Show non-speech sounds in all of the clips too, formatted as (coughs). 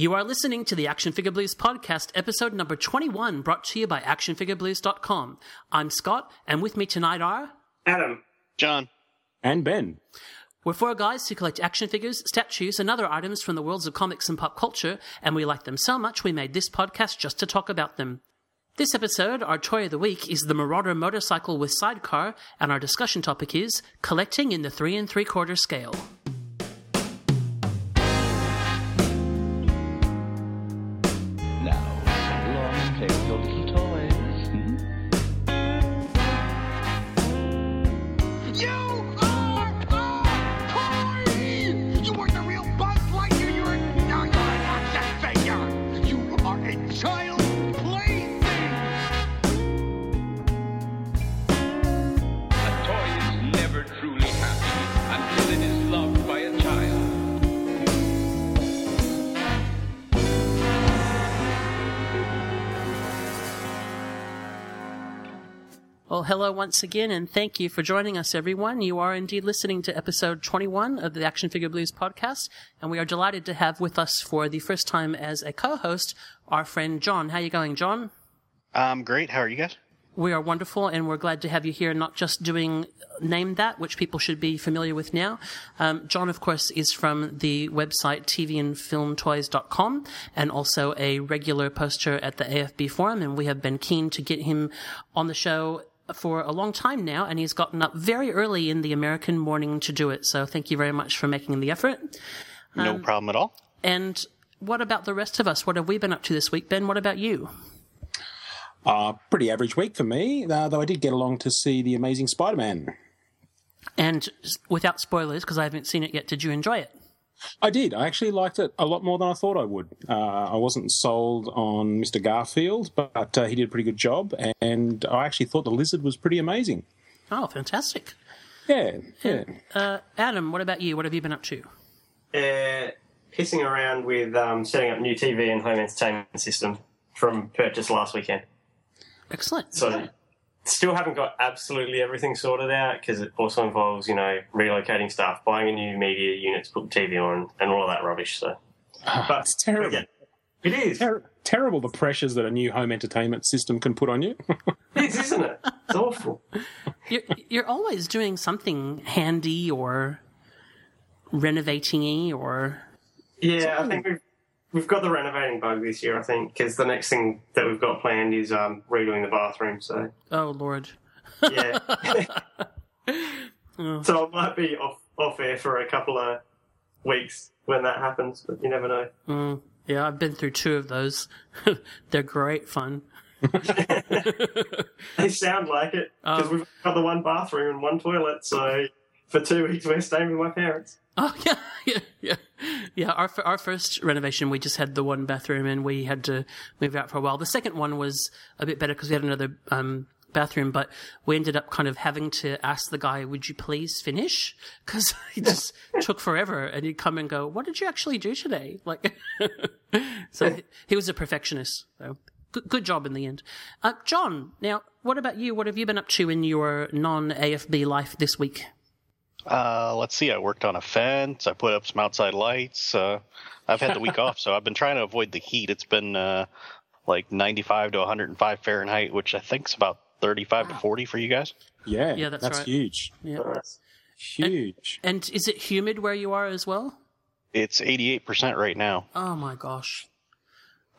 You are listening to the Action Figure Blues podcast, episode number 21, brought to you by ActionFigureBlues.com. I'm Scott, and with me tonight are Adam. John. And Ben. We're four guys who collect action figures, statues, and other items from the worlds of comics and pop culture, and we like them so much we made this podcast just to talk about them. This episode, our toy of the week is the Marauder motorcycle with sidecar, and our discussion topic is collecting in the three and three quarter scale. Hello once again, and thank you for joining us, everyone. You are indeed listening to episode 21 of the Action Figure Blues podcast, and we are delighted to have with us for the first time as a co-host our friend John. How are you going, John? Um, great. How are you guys? We are wonderful, and we're glad to have you here, not just doing Name That, which people should be familiar with now. Um, John, of course, is from the website tvandfilmtoys.com and also a regular poster at the AFB Forum, and we have been keen to get him on the show for a long time now, and he's gotten up very early in the American morning to do it. So thank you very much for making the effort. No Um, problem at all. And what about the rest of us? What have we been up to this week? Ben, what about you? Uh, pretty average week for me, uh, though I did get along to see The Amazing Spider Man. And without spoilers, because I haven't seen it yet, did you enjoy it? I did. I actually liked it a lot more than I thought I would. Uh, I wasn't sold on Mr. Garfield, but uh, he did a pretty good job, and I actually thought the lizard was pretty amazing. Oh, fantastic. Yeah, yeah. Uh, Adam, what about you? What have you been up to? Uh, pissing around with um, setting up new TV and home entertainment system from purchase last weekend. Excellent. So still haven't got absolutely everything sorted out because it also involves, you know, relocating stuff, buying a new media unit to put the TV on, and all of that rubbish. So, ah, but It's terrible. yeah, it is. Ter- terrible the pressures that a new home entertainment system can put on you. (laughs) It is, isn't it? It's awful. You're, you're always doing something handy or renovating or. Yeah, I think we've we've got the renovating bug this year. I think because the next thing that we've got planned is um, redoing the bathroom. So Oh, Lord. yeah. (laughs) so I might be off off air for a couple of weeks when that happens, but you never know. Mm, yeah, I've been through two of those. (laughs) They're great fun. (laughs) They sound like it because we've got the one bathroom and one toilet. So for two weeks we're staying with my parents. Oh yeah, yeah, yeah, yeah. Our our first renovation, we just had the one bathroom, and we had to move out for a while. The second one was a bit better because we had another um, bathroom, but we ended up kind of having to ask the guy, "Would you please finish?" Because (laughs) it just took forever, and he'd come and go, "What did you actually do today?" (laughs) Like, (laughs) so he, was a perfectionist. So good, good job in the end. Uh, John, now what about you? What have you been up to in your non AFB life this week? Uh, let's see. I worked on a fence. I put up some outside lights. Uh, I've had the week (laughs) off, so I've been trying to avoid the heat. It's been uh, like 95 to 105 Fahrenheit, which I think is about 35 to 40 for you guys. yeah, Yeah, that's right. huge. Yeah. Nice. Huge. And is it humid where you are as well? It's 88% right now. Oh my gosh.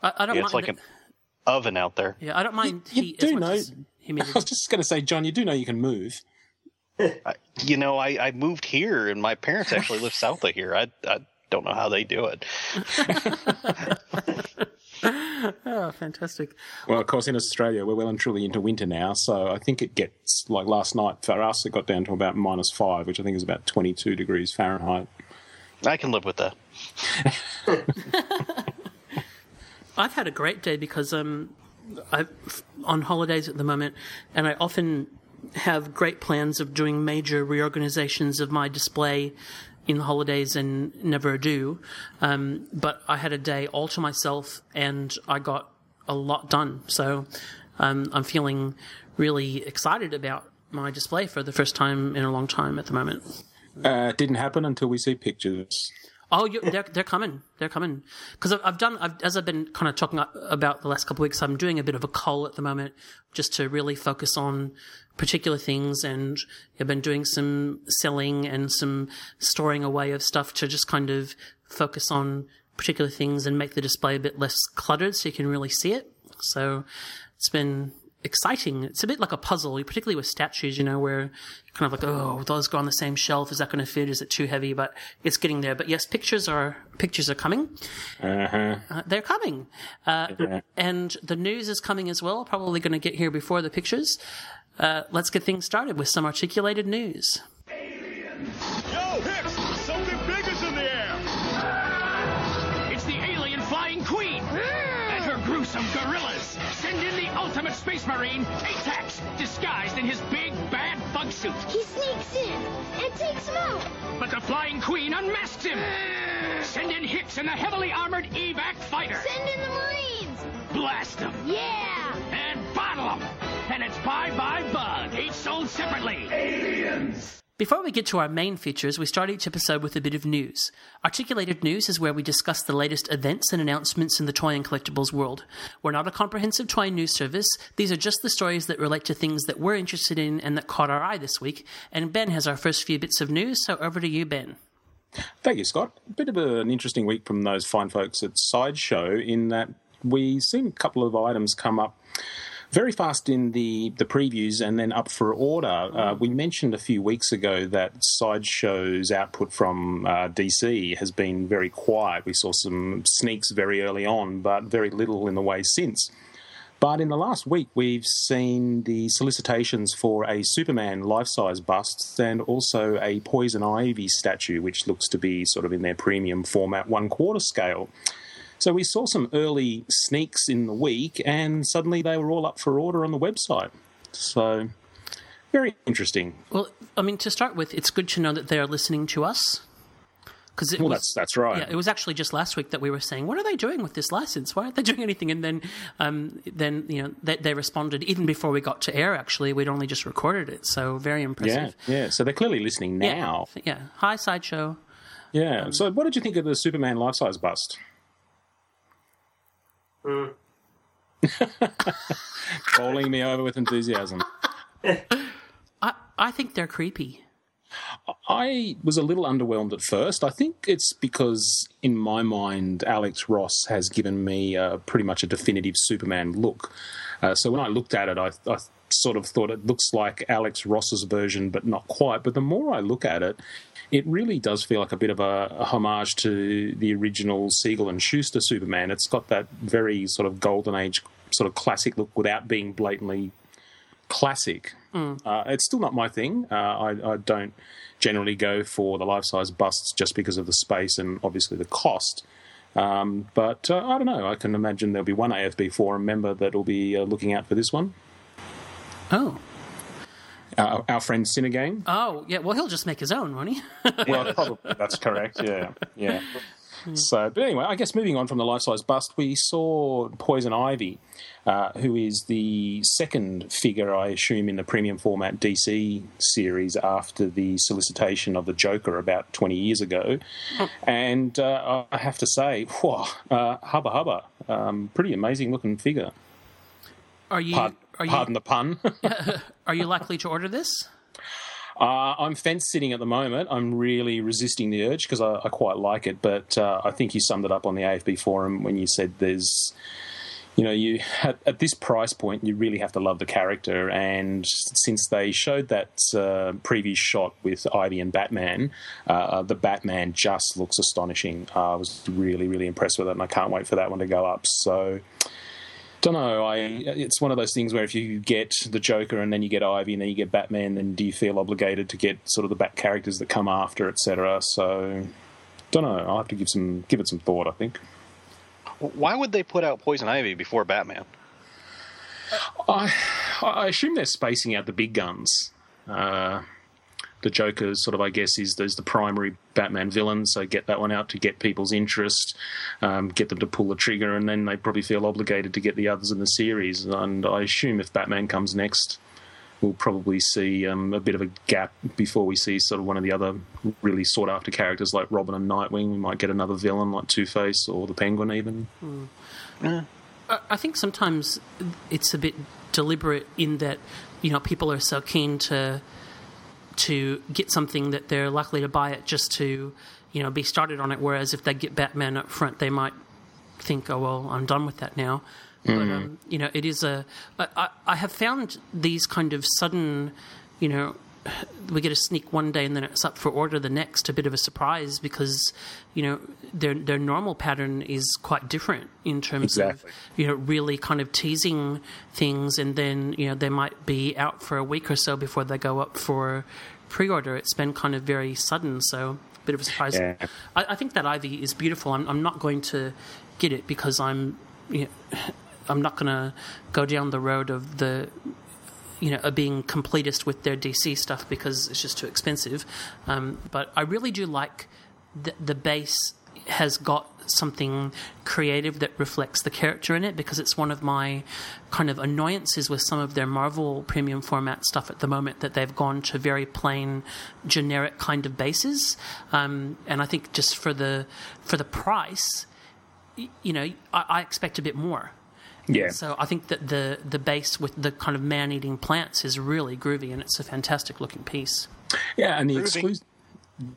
I, I don't Yeah, mind. it's like it. an oven out there. Yeah, I don't mind You- you heat as do much know- as (laughs) I was just going to say, John, you do know you can move. (laughs) I, you know, I, I moved here, and my parents actually live south of here. I, I don't know how they do it. (laughs) oh, fantastic. Well, of course, in Australia, we're well and truly into winter now, so I think it gets, like last night for us, it got down to about minus five, which I think is about 22 degrees Fahrenheit. I can live with that. (laughs) I've had a great day because um, I'm on holidays at the moment, and I often have great plans of doing major reorganizations of my display in the holidays and never do. Um, but I had a day all to myself, and I got a lot done. So um, I'm feeling really excited about my display for the first time in a long time at the moment. Uh, it didn't happen until we see pictures. Oh, they're they're coming. They're coming because I've, I've done I've, as I've been kind of talking about the last couple of weeks. I'm doing a bit of a cull at the moment, just to really focus on particular things, and I've been doing some selling and some storing away of stuff to just kind of focus on particular things and make the display a bit less cluttered, so you can really see it. So it's been exciting. It's a bit like a puzzle, particularly with statues, you know, where kind of like, oh, those go on the same shelf. Is that going to fit? Is it too heavy? But it's getting there. But yes, pictures are pictures are coming. Uh-huh. Uh, they're coming, uh, Yeah. and the news is coming as well. Probably going to get here before the pictures. Uh, let's get things started with some articulated news. Yo, Hicks, something big is in the air. It's the alien flying queen and her gruesome gorillas. Send in the ultimate space marine, K-Tex, disguised in his big bad bug suit. He sneaks in and takes him out. But the flying queen unmasks him. Send in Hicks and the heavily armored evac fighter. Send in the Marines. Blast them Yeah. and bottle them. And it's bye bye bug, each sold separately. Aliens! Before we get to our main features, we start each episode with a bit of news. Articulated news is where we discuss the latest events and announcements in the toy and collectibles world. We're not a comprehensive toy news service. These are just the stories that relate to things that we're interested in and that caught our eye this week. And Ben has our first few bits of news, so over to you, Ben. Thank you, Scott. A bit of an interesting week from those fine folks at Sideshow in that we seen a couple of items come up very fast in the, the previews and then up for order. Uh, we mentioned a few weeks ago that Sideshow's output from uh, DC has been very quiet. We saw some sneaks very early on, but very little in the way since. But in the last week, we've seen the solicitations for a Superman life size bust and also a Poison Ivy statue, which looks to be sort of in their premium format, one quarter scale. So we saw some early sneaks in the week, and suddenly they were all up for order on the website. So very interesting. Well, I mean, to start with, it's good to know that they are listening to us. Because Well, that's that's right. Yeah, it was actually just last week that we were saying, "What are they doing with this license? Why aren't they doing anything?" And then, um, then you know, they, they responded even before we got to air. Actually, we'd only just recorded it, so very impressive. yeah. yeah. So they're clearly listening now. yeah. Hi, sideshow. Yeah. So what did you think of the Superman life size bust? (laughs) Bowling me over with enthusiasm. I I think they're creepy. I was a little underwhelmed at first. I think it's because, in my mind, Alex Ross has given me uh, pretty much a definitive Superman look. Uh, so when I looked at it, I, I sort of thought it looks like Alex Ross's version, but not quite. But the more I look at it, it really does feel like a bit of a, a homage to the original Siegel and Shuster Superman. It's got that very sort of golden age, sort of classic look without being blatantly classic. Uh, it's still not my thing. Uh, I, I don't generally go for the life size busts just because of the space and obviously the cost. Um, but uh, I don't know. I can imagine there'll be one AFB forum member that will be uh, looking out for this one. Oh, Uh, our friend Cinegame. oh, yeah. Well, he'll just make his own, won't he? (laughs) Well, (laughs) probably that's correct. Yeah, yeah. So, but anyway, I guess moving on from the life size bust, we saw Poison Ivy, uh, who is the second figure, I assume, in the premium format DC series after the solicitation of the Joker about 20 years ago. And uh, I have to say, whoa, uh, hubba hubba, um, pretty amazing looking figure. Are you Pardon, are you pardon the pun. (laughs) are you likely to order this? Uh, I'm fence sitting at the moment. I'm really resisting the urge because I, I quite like it. But uh, I think you summed it up on the AFB forum when you said there's, you know, you at, at this price point you really have to love the character. And since they showed that uh, previous shot with Ivy and Batman, uh, the Batman just looks astonishing. Uh, I was really really impressed with it, and I can't wait for that one to go up. So don't know. I it's one of those things where if you get the Joker and then you get Ivy and then you get Batman, then do you feel obligated to get sort of the Bat characters that come after, etc. So don't know. I'll have to give some give it some thought. I think. Why would they put out Poison Ivy before Batman? I I assume they're spacing out the big guns. Uh, the Joker, sort of, I guess, is there's the primary Batman villain, so get that one out to get people's interest, um, get them to pull the trigger, and then they probably feel obligated to get the others in the series. And I assume if Batman comes next, we'll probably see um, a bit of a gap before we see sort of one of the other really sought after characters like Robin and Nightwing. We might get another villain like Two Face or the Penguin, even. I- I think sometimes it's a bit deliberate in that you know people are so keen to to get something that they're likely to buy it just to you know be started on it. Whereas if they get Batman up front, they might think, "Oh well, I'm done with that now." But um, you know, it is a. I, I- I have found these kind of sudden, you know, we get a sneak one day and then it's up for order the next. A bit of a surprise because you know their their normal pattern is quite different in terms Exactly. of you know really kind of teasing things and then you know they might be out for a week or so before they go up for pre-order. It's been kind of very sudden, so a bit of a surprise. Yeah. I, I think that Ivy is beautiful. I'm, I'm not going to get it because I'm you know, I'm not going to go down the road of the you know, are being completist with their DC stuff because it's just too expensive. Um, but I really do like the, the base has got something creative that reflects the character in it because it's one of my kind of annoyances with some of their Marvel premium format stuff at the moment that they've gone to very plain generic kind of bases um, and I think just for the for the price you know I, I expect a bit more Yeah. so I think that the the base with the kind of man eating plants is really groovy, and it's a fantastic looking piece. Yeah, and the Groovy. exclusive.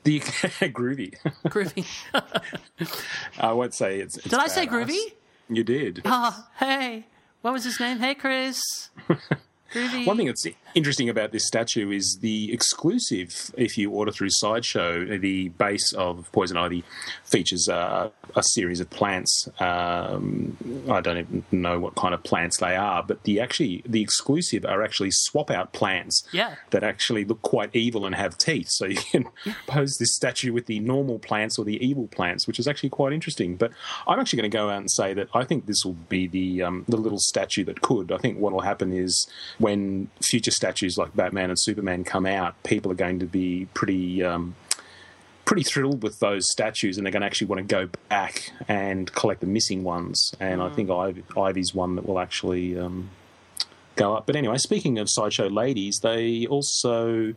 The (laughs) groovy. Groovy. (laughs) I won't say it's. it's Did I say badass. groovy? You did. Ah, hey, what was his name? Hey, Chris. (laughs) Groovy. One thing that's interesting about this statue is the exclusive. If you order through Sideshow, the base of Poison Ivy features uh, a series of plants. Um, I don't even know what kind of plants they are, but the actually the exclusive are actually swap out plants. Yeah. That actually look quite evil and have teeth. So you can (laughs) pose this statue with the normal plants or the evil plants, which is actually quite interesting. But I'm actually going to go out and say that I think this will be the um, the little statue that could. I think what will happen is when future statues like Batman and Superman come out, people are going to be pretty. Um, Pretty thrilled with those statues, and they're going to actually want to go back and collect the missing ones. And I think Ivy, Ivy's one that will actually um, go up. But anyway, speaking of Sideshow ladies, they also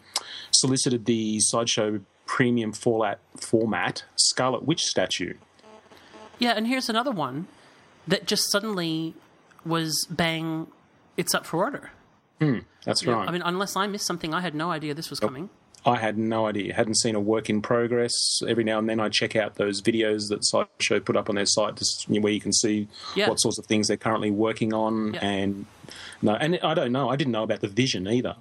solicited the Sideshow Premium Fallout format Scarlet Witch statue. Yeah, and here's another one that just suddenly was bang. It's up for order. That's right. I mean, unless I missed something, I had no idea this was coming. I had no idea. Hadn't seen a work in progress. Every now and then I check out those videos that Sideshow put up on their site, just where you can see Yeah. what sorts of things they're currently working on. Yeah. And no, and I don't know. I didn't know about the vision either.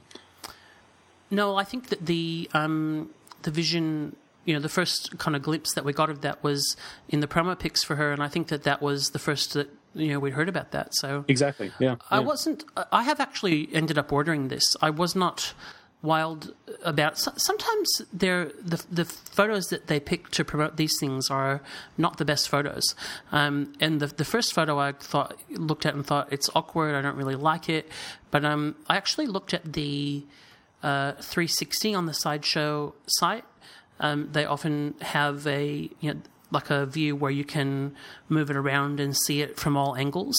No, I think that the um, the vision, you know, the first kind of glimpse that we got of that was in the promo pics for her, and I think that that was the first that you know we heard about that. So Exactly. Yeah. I yeah. wasn't. I have actually ended up ordering this. I was not wild about. Sometimes they're the the photos that they pick to promote these things are not the best photos. Um, and the the first photo I thought looked at and thought it's awkward. I don't really like it. But um, I actually looked at the uh, 360 on the sideshow site. Um, they often have a you know like a view where you can move it around and see it from all angles.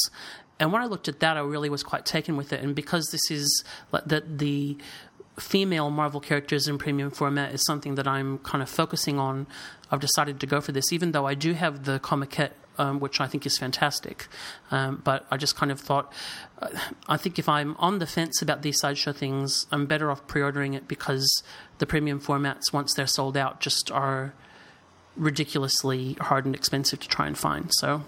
And when I looked at that, I really was quite taken with it. And because this is like the the female Marvel characters in premium format is something that I'm kind of focusing on, I've decided to go for this. Even though I do have the Comiquette, um, which I think is fantastic, um, but I just kind of thought, uh, I think if I'm on the fence about these sideshow things, I'm better off pre-ordering it because the premium formats, once they're sold out, just are ridiculously hard and expensive to try and find. So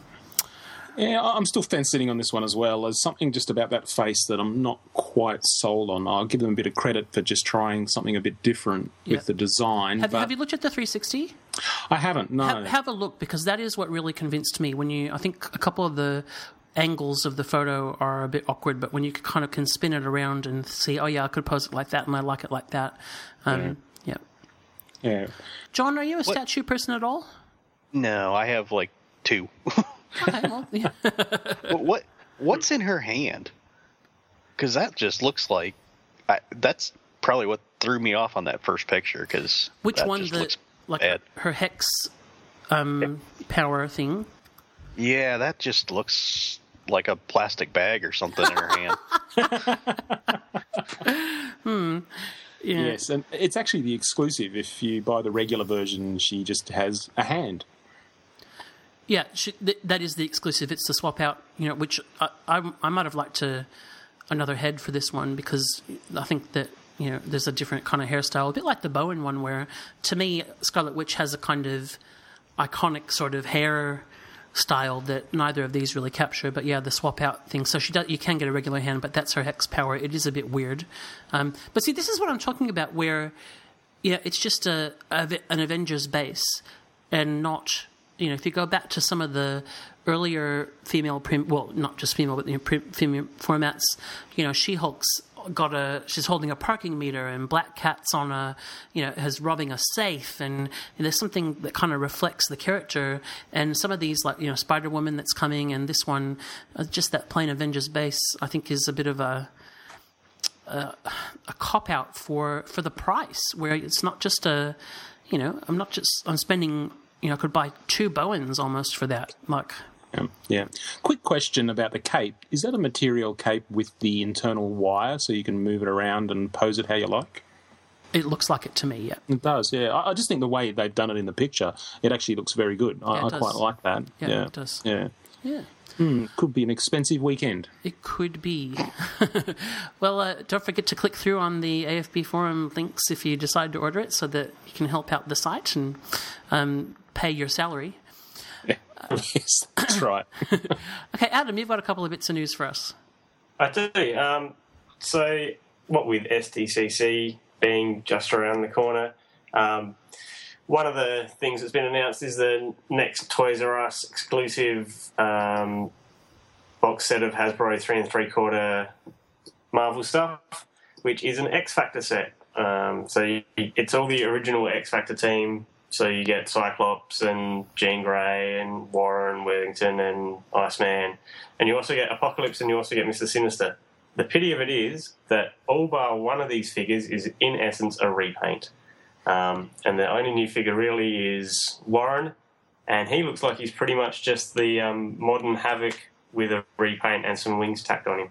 Yeah, I'm still fence sitting on this one as well. There's something just about that face that I'm not quite sold on. I'll give them a bit of credit for just trying something a bit different Yeah. with the design. have, but have you looked at the 360? I haven't. No. have, have a look because that is what really convinced me when you i think a couple of the angles of the photo are a bit awkward but when you kind of can spin it around and see oh yeah i could pose it like that and i like it like that um, yeah. Yeah. john are you a statue person at all No, I have like two. (laughs) okay, well, yeah. (laughs) But what what's in her hand? Because that just looks like I, that's probably what threw me off on that first picture. Because which one the looks like bad. her hex um, power thing Yeah, that just looks like a plastic bag or something in her hand. (laughs) Yeah. Yes, and it's actually the exclusive. If you buy the regular version, she just has a hand. Yeah, she, th- that is the exclusive. It's the swap out, you know, which I, I, I might have liked to, another head for this one because I think that you know there's a different kind of hairstyle, a bit like the Bowen one, where to me Scarlet Witch has a kind of iconic sort of hair style that neither of these really capture. But yeah, the swap out thing. So she does, you can get a regular hand, but that's her hex power. It is a bit weird. Um, but see, this is what I'm talking about, where yeah, it's just a, a an Avengers base, and not you know if you go back to some of the earlier female prim, well not just female but know, prim, female formats, you know She Hulk's got a she's holding a parking meter and Black Cat's on a you know has robbing a safe. And, and there's something that kind of reflects the character. And some of these like you know Spider Woman that's coming and this one uh, just that plain Avengers base I think is a bit of a a cop out for for the price where it's not just a you know i'm not just i'm spending you know i could buy two bowens almost for that. Like Yeah. yeah. Quick question about the cape. Is that a material cape with the internal wire so you can move it around and pose it how you like? it looks like it to me yeah It does, yeah. I, I just think the way they've done it in the picture, it actually looks very good. I, Yeah, I quite like that. Yeah, Yeah, it does. Yeah. yeah Hmm, could be an expensive weekend. it could be (laughs) well uh, don't forget to click through on the afb forum links if you decide to order it so that you can help out the site and um, pay your salary (laughs) yes, that's right. (laughs) okay adam you've got a couple of bits of news for us I do. Um, so, what with SDCC being just around the corner, um, one of the things that's been announced is the next Toys R Us exclusive um, box set of Hasbro three and three quarter Marvel stuff, which is an X Factor set. Um, so you, it's all the original X Factor team. So you get Cyclops and Jean Grey and Warren Worthington and Iceman, and you also get Apocalypse and you also get Mister Sinister. The pity of it is that all bar one of these figures is in essence a repaint, um, and the only new figure really is Warren, and he looks like he's pretty much just the um, modern Havoc with a repaint and some wings tacked on him.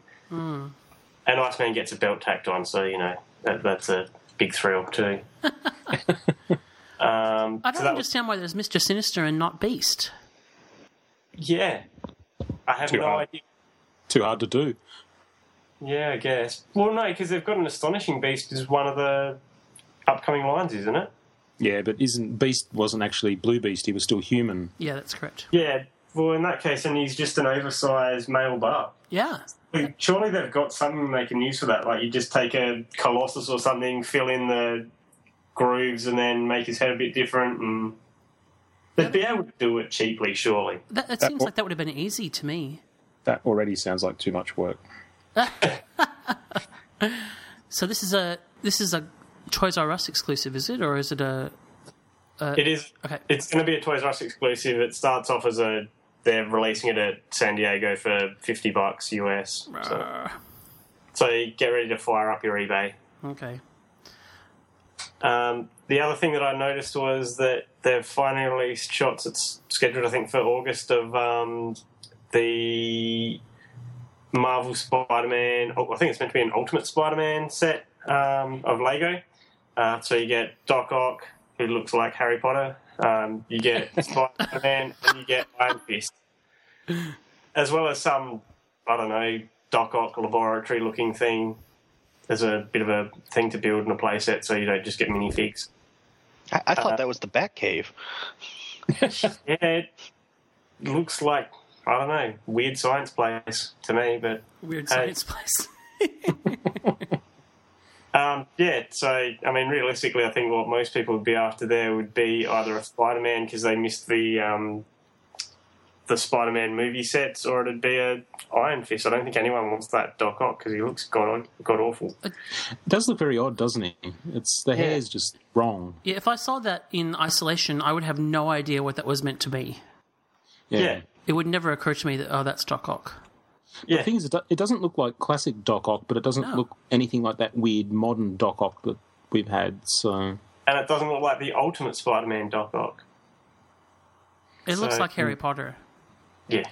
And Iceman gets a belt tacked on, so you know that, that's a big thrill too. (laughs) (laughs) um, i don't that was- understand why there's mr sinister and not beast yeah, I have Too no hard. idea. Too hard to do. Yeah, I guess. Well, no, because they've got an astonishing beast as one of the upcoming lines, isn't it? Yeah, but isn't Beast wasn't actually Blue Beast? He was still human. yeah that's correct Yeah. Well, in that case, then he's just an oversized male bar. yeah Surely they've got something they can use for that. Like you just take a colossus or something, fill in the grooves, and then make his head a bit different, and they'd be able to do it cheaply, surely. that, that seems like that would have been easy to me That already sounds like too much work. (laughs) So this is a this is a Toys R Us exclusive, is it, or is it a? It is. Okay. It's going to be a Toys R Us exclusive. It starts off as a. They're releasing it at San Diego for fifty bucks US. So, so get ready to fire up your eBay. Okay. Um, the other thing that I noticed was that they've finally released shots. It's scheduled, I think, for August of um, the Marvel Spider-Man. I think it's meant to be an Ultimate Spider-Man set um, of Lego. Uh, so you get Doc Ock, who looks like Harry Potter. Um, you get (laughs) Spider-Man, and you get Iron Fist, as well as some I don't know Doc Ock laboratory-looking thing as a bit of a thing to build in a playset, so you don't just get minifigs. I, I Uh, thought that was the Batcave. (laughs) Yeah, it looks like I don't know weird science place to me, but Weird Hey. science place. (laughs) um, yeah. So I mean, realistically, I think what most people would be after there would be either a Spider-Man because they missed the um, the Spider-Man movie sets, or it'd be a Iron Fist. I don't think anyone wants that Doc Ock because he looks god god awful. It does look very odd, doesn't he? It's the hair's just wrong. Yeah, if I saw that in isolation, I would have no idea what that was meant to be. Yeah. Yeah. It would never occur to me that oh, that's Doc Ock. Yeah, The thing is, it doesn't look like classic Doc Ock, but it doesn't No. look anything like that weird modern Doc Ock that we've had. So and it doesn't look like the Ultimate Spider-Man Doc Ock. It looks like Harry hmm. Potter. Yeah.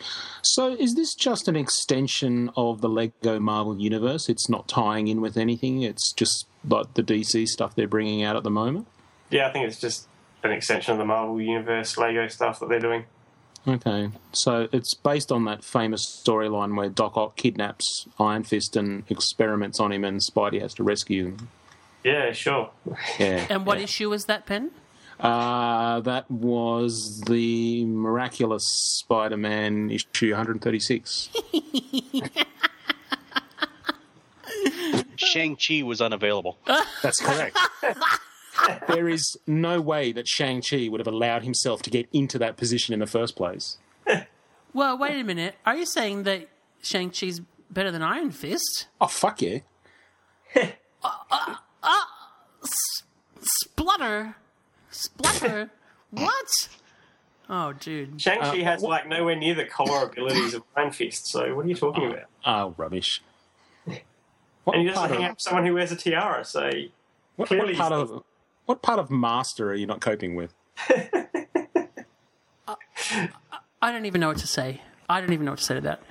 So, is this just an extension of the Lego Marvel universe? It's not tying in with anything. It's just like the DC stuff they're bringing out at the moment. Yeah, I think it's just an extension of the Marvel Universe Lego stuff that they're doing. Okay, so it's based on that famous storyline where Doc Ock kidnaps Iron Fist and experiments on him, and Spidey has to rescue him. Yeah, sure. Yeah. And what issue is that, Ben? Uh, that was the Miraculous Spider-Man issue 136. (laughs) Shang-Chi was unavailable. That's correct. (laughs) there is no way that Shang-Chi would have allowed himself to get into that position in the first place. (laughs) Well, wait a minute. Are you saying that Shang-Chi's better than Iron Fist? Oh, fuck yeah. Uh, uh, uh, Splutter? Splutter? what? Oh, dude. Shang-Chi has like nowhere near the collar abilities of Iron Fist, so what are you talking about? Oh, rubbish. What And you just part hang out with someone who wears a tiara, so What, what Clearly part of what part of Master are you not coping with? (laughs) I don't even know what to say. I don't even know what to say to that.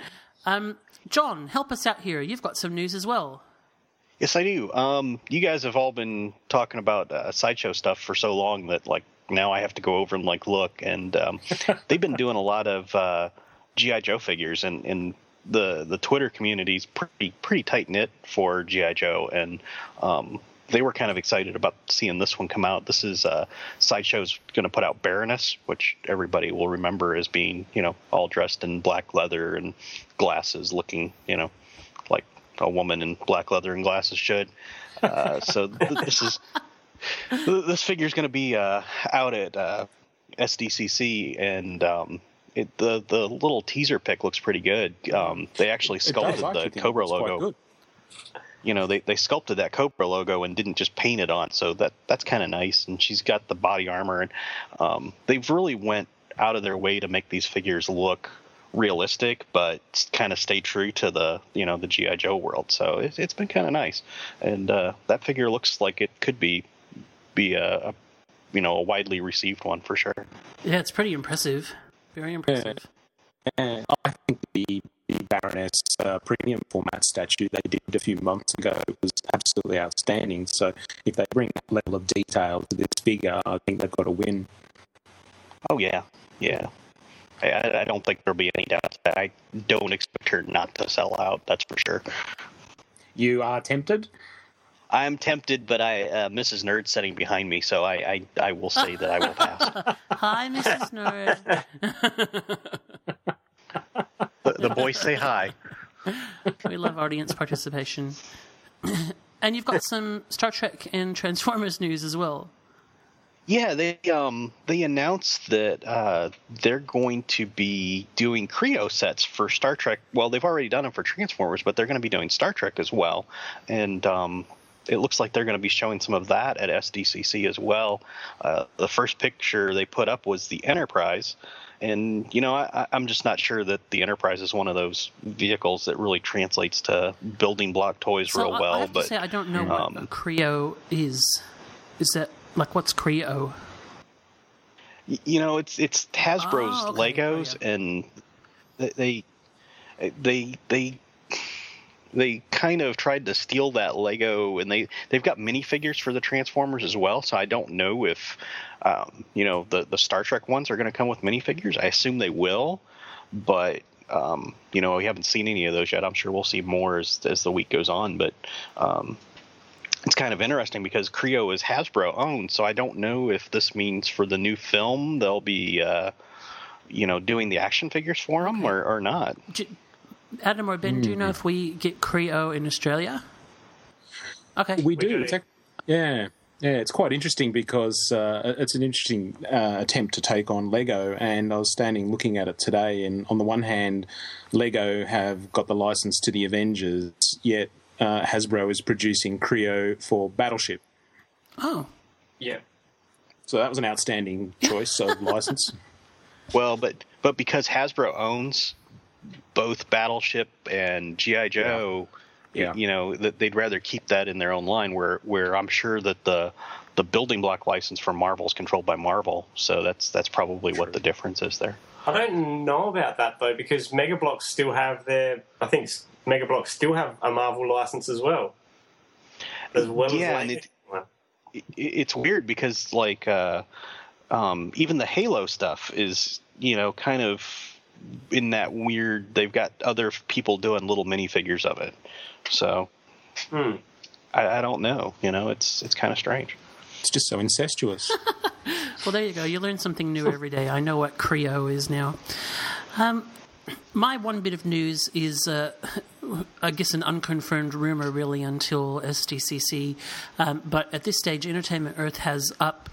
Um, John, help us out here. You've got some news as well. Yes, I do. Um, you guys have all been talking about uh, sideshow stuff for so long that like now I have to go over and like look, and um, (laughs) they've been doing a lot of uh, GI Joe figures, and, and the the Twitter community's pretty pretty tight knit for GI Joe, and um, they were kind of excited about seeing this one come out. This is uh, Sideshow's going to put out Baroness, which everybody will remember as being you know all dressed in black leather and glasses, looking you know a woman in black leather and glasses should. Uh, so th- this is th- this figure is going to be uh, out at uh, SDCC, and um, it, the the little teaser pic looks pretty good. Um, they actually sculpted actually the Cobra logo. You know, they, they sculpted that Cobra logo and didn't just paint it on, so that that's kind of nice. And she's got the body armor, and um, they've really went out of their way to make these figures look realistic, but kind of stay true to the you know the GI Joe world. So it's it's been kind of nice, and uh, that figure looks like it could be be a, a you know a widely received one for sure. Yeah, it's pretty impressive. Very impressive. And I think the, the Baroness uh, premium format statue they did a few months ago was absolutely outstanding. So if they bring that level of detail to this figure, I think they've got a win. Oh yeah, yeah. I- I, I don't think there'll be any doubt. that I don't expect her not to sell out. That's for sure. You are tempted? I'm tempted, but I uh, Mrs. Nerd sitting behind me, so I, I I will say that I will pass. (laughs) Hi, Mrs. Nerd. the, the boys say hi. we love audience participation. (coughs) and you've got some Star Trek and Transformers news as well. Yeah, they um they announced that uh, they're going to be doing Kre-O sets for Star Trek. Well, they've already done them for Transformers, but they're going to be doing Star Trek as well. And um, it looks like they're going to be showing some of that at SDCC as well. Uh, the first picture they put up was the Enterprise. And you know, I, I'm just not sure that the Enterprise is one of those vehicles that really translates to building block toys So real I, well. I but to say, I don't know what um, a Kre-O is. Is that like what's Kre-O? You know it's it's hasbro's Oh, okay. legos Oh, yeah. and they they they they kind of tried to steal that lego and they they've got minifigures for the transformers as well so i don't know if um, you know the the star trek ones are going to come with minifigures i assume they will but um, you know we haven't seen any of those yet i'm sure we'll see more as as the week goes on but um, it's kind of interesting because Kre-O is Hasbro owned, so I don't know if this means for the new film they'll be, uh, you know, doing the action figures for them or, or not. J- Adam or Ben, do you know if we get Kre-O in Australia? Okay. We do. do. It's yeah. Yeah, it's quite interesting because uh, it's an interesting uh, attempt to take on Lego. And I was standing looking at it today, and on the one hand, Lego have got the license to the Avengers, yet uh, Hasbro is producing Kre-O for Battleship. oh, Yeah. So that was an outstanding choice of (laughs) license. Well, but but because Hasbro owns both Battleship and GI Joe, Yeah. you know, that they'd rather keep that in their own line. Where where I'm sure that the the building block license for Marvel is controlled by Marvel, so that's that's probably what the difference is there. I don't know about that though because Mega Bloks still have their. I think Mega Bloks still have a Marvel license as well, as well Yeah, as and it- it, it's weird because like uh, um, even the Halo stuff is you know kind of in that weird. They've got other people doing little minifigures of it, so Hmm. I, I don't know. You know, it's it's kind of strange. It's just so incestuous. (laughs) Well, there you go. You learn something new every day. I know what Kre-O is now. Um, my one bit of news is, uh, I guess, an unconfirmed rumor, really, until SDCC. Um, but at this stage, Entertainment Earth has up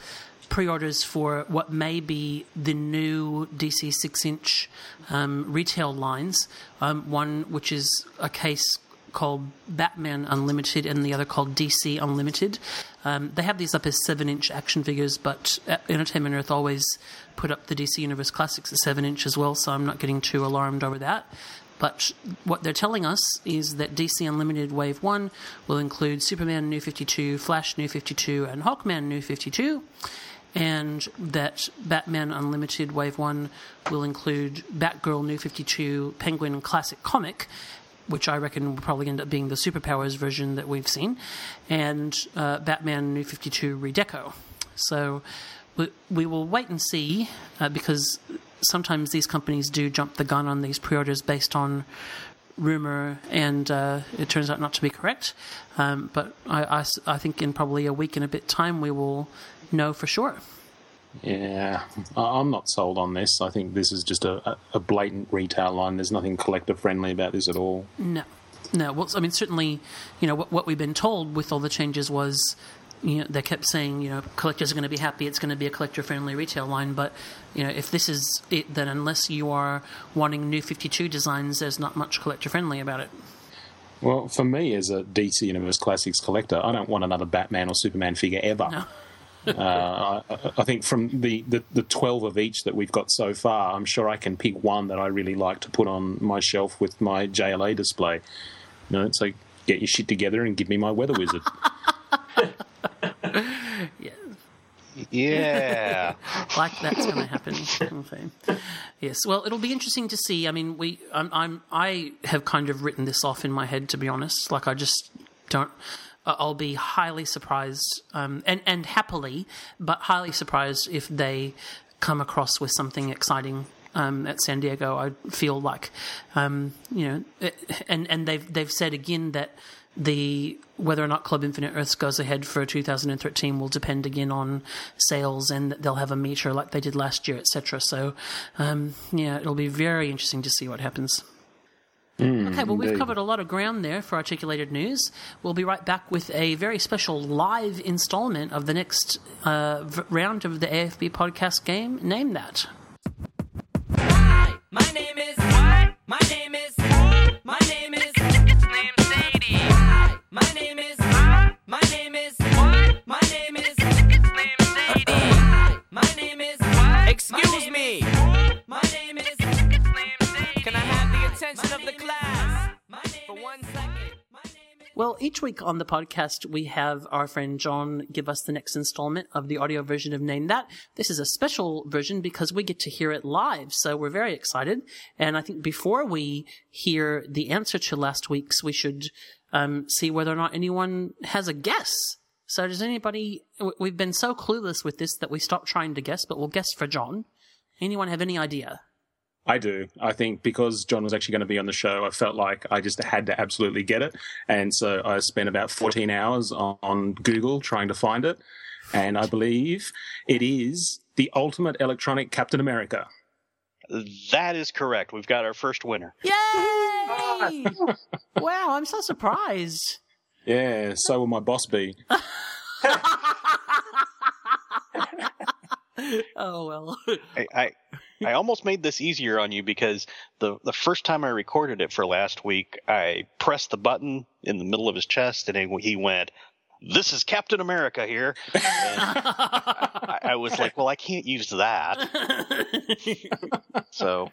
pre-orders for what may be the new DC six-inch um, retail lines. Um, one which is a case called Batman Unlimited and the other called DC Unlimited. Um, they have these up as seven inch action figures, but uh, Entertainment Earth always put up the DC Universe Classics at seven inch as well, so I'm not getting too alarmed over that. But what they're telling us is that DC Unlimited Wave 1 will include Superman New 52, Flash New 52, and Hawkman New 52 and that Batman Unlimited Wave 1 will include Batgirl New 52 Penguin Classic Comic, which I reckon will probably end up being the Superpowers version that we've seen, and uh, Batman New 52 Redeco. So we, we will wait and see uh, because sometimes these companies do jump the gun on these pre orders based on rumor and uh, it turns out not to be correct. Um, but I think in probably a week and a bit time we will know for sure. yeah, I- I'm not sold on this. I think this is just a, a- a blatant retail line. There's nothing collector friendly about this at all. No, no. Well, I mean, certainly, you know, what, what we've been told with all the changes was, you know, they kept saying, you know, collectors are going to be happy. It's going to be a collector-friendly retail line. But, you know, if this is it, then unless you are wanting new 52 designs, there's not much collector-friendly about it. Well, for me as a DC Universe Classics collector, I don't want another Batman or Superman figure ever. No. (laughs) Uh, I, I think from the, the, the 12 of each that we've got so far, I'm sure I can pick one that I really like to put on my shelf with my JLA display. You know, it's like, get your shit together and give me my Weather Wizard. (laughs) Yeah. (laughs) like that's going to happen. Okay. (laughs) Yes. Well, it'll be interesting to see. I mean, we, I'm, I'm, I have kind of written this off in my head, to be honest. Like, I just don't. I'll be highly surprised, um, and and happily, but highly surprised if they come across with something exciting. Um, at San Diego, I feel like, um, you know, and and they've they've said again that the whether or not Club Infinite Earths goes ahead for 2013 will depend again on sales, and they'll have a meter like they did last year, etc. So, um, yeah, it'll be very interesting to see what happens. okay, well, we've covered a lot of ground there for articulated news. We'll be right back with a very special live installment of the next uh, v- round of the AFB podcast game. Name that. My name is what? My name is my name is it's named Sadie. My name is my name is what? My name is it's named Sadie. My name is what? Excuse me. My name is it's named Sadie. Can I have the attention of the class for one second? My name is Well, each week on the podcast, we have our friend John give us the next installment of the audio version of Name That. This is a special version because we get to hear it live, so we're very excited. And I think before we hear the answer to last week's, we should um, see whether or not anyone has a guess. So, does anybody? We've been so clueless with this that we stopped trying to guess, but we'll guess for John. Anyone have any idea? I do. I think because John was actually going to be on the show, I felt like I just had to absolutely get it. And so I spent about 14 hours on, on Google trying to find it. And I believe it is the ultimate electronic Captain America. That is correct. We've got our first winner. Yay! (laughs) wow, I'm so surprised. Yeah, so will my boss be. (laughs) Oh well. I, I I almost made this easier on you because the the first time I recorded it for last week, I pressed the button in the middle of his chest, and he, he went, "This is Captain America here." I, I was like, "Well, I can't use that." So,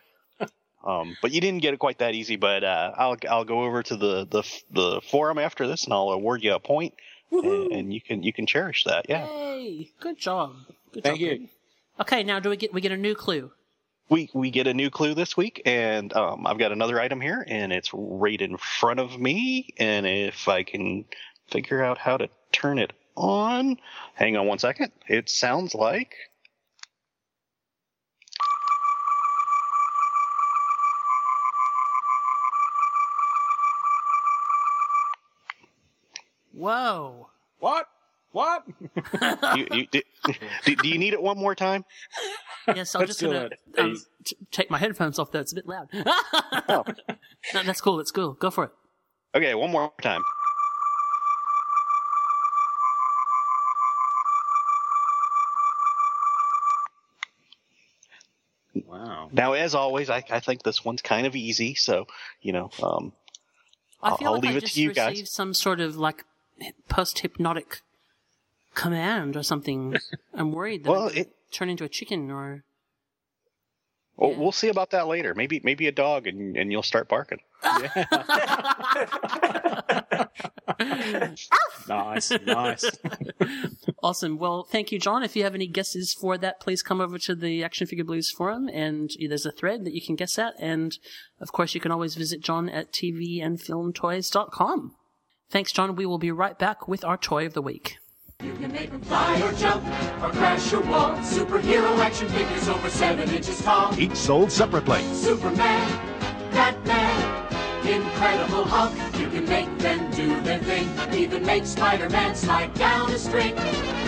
um, but you didn't get it quite that easy. But uh, I'll I'll go over to the the the forum after this, and I'll award you a point, and, and you can you can cherish that. Yeah. Yay! Good job. Good Thank job. you. Greg. Okay, now do we get we get a new clue? we we get a new clue this week, and um, I've got another item here, and it's right in front of me. And if I can figure out how to turn it on, hang on one second. It sounds like Whoa. What? What? (laughs) you, you, do, do, do you need it one more time? Yes, I'm Let's just gonna um, t- take my headphones off. Though it's a bit loud. (laughs) Oh. No, that's cool. That's cool. Go for it. Okay, one more time. Now, as always, I, I think this one's kind of easy, so you know, um, I I'll- feel I'll like leave I it to just you guys. received some sort of like post hypnotic command or something. (laughs) I'm worried that Well, I'm it- turn into a chicken or. Well, Yeah. we'll see about that later. Maybe maybe a dog, and, and you'll start barking. (laughs) (laughs) Nice, nice. (laughs) Awesome. Well, thank you, John. If you have any guesses for that, please come over to the Action Figure Blues forum, and there's a thread that you can guess at. And of course, you can always visit John at tvandfilmtoys.com. Thanks, John. We will be right back with our toy of the week. You can make them fly or jump or crash your wall. Superhero action figures over seven inches tall. Each sold separately. Superman, Batman, Incredible Hulk. You can make them do their thing. Even make Spider-Man slide down a string.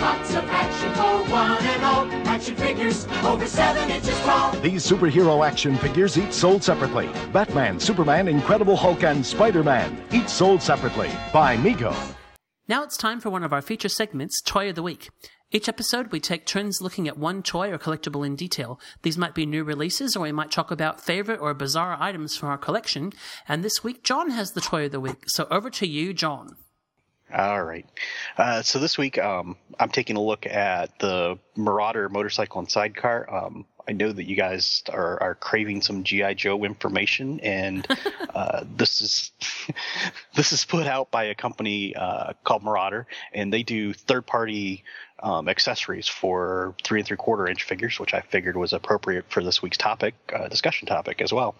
Lots of action for one and all. Action figures over seven inches tall. These superhero action figures each sold separately. Batman, Superman, Incredible Hulk, and Spider-Man. Each sold separately. By Mego. Now it's time for one of our feature segments, Toy of the Week. Each episode, we take turns looking at one toy or collectible in detail. These might be new releases, or we might talk about favorite or bizarre items from our collection. And this week, John has the Toy of the Week. So over to you, John. All right. Uh, so this week, um, I'm taking a look at the Marauder motorcycle and sidecar. Um, I know that you guys are, are craving some GI Joe information, and (laughs) uh, this is (laughs) this is put out by a company uh, called Marauder, and they do third party um, accessories for three and three quarter inch figures, which I figured was appropriate for this week's topic uh, discussion topic as well.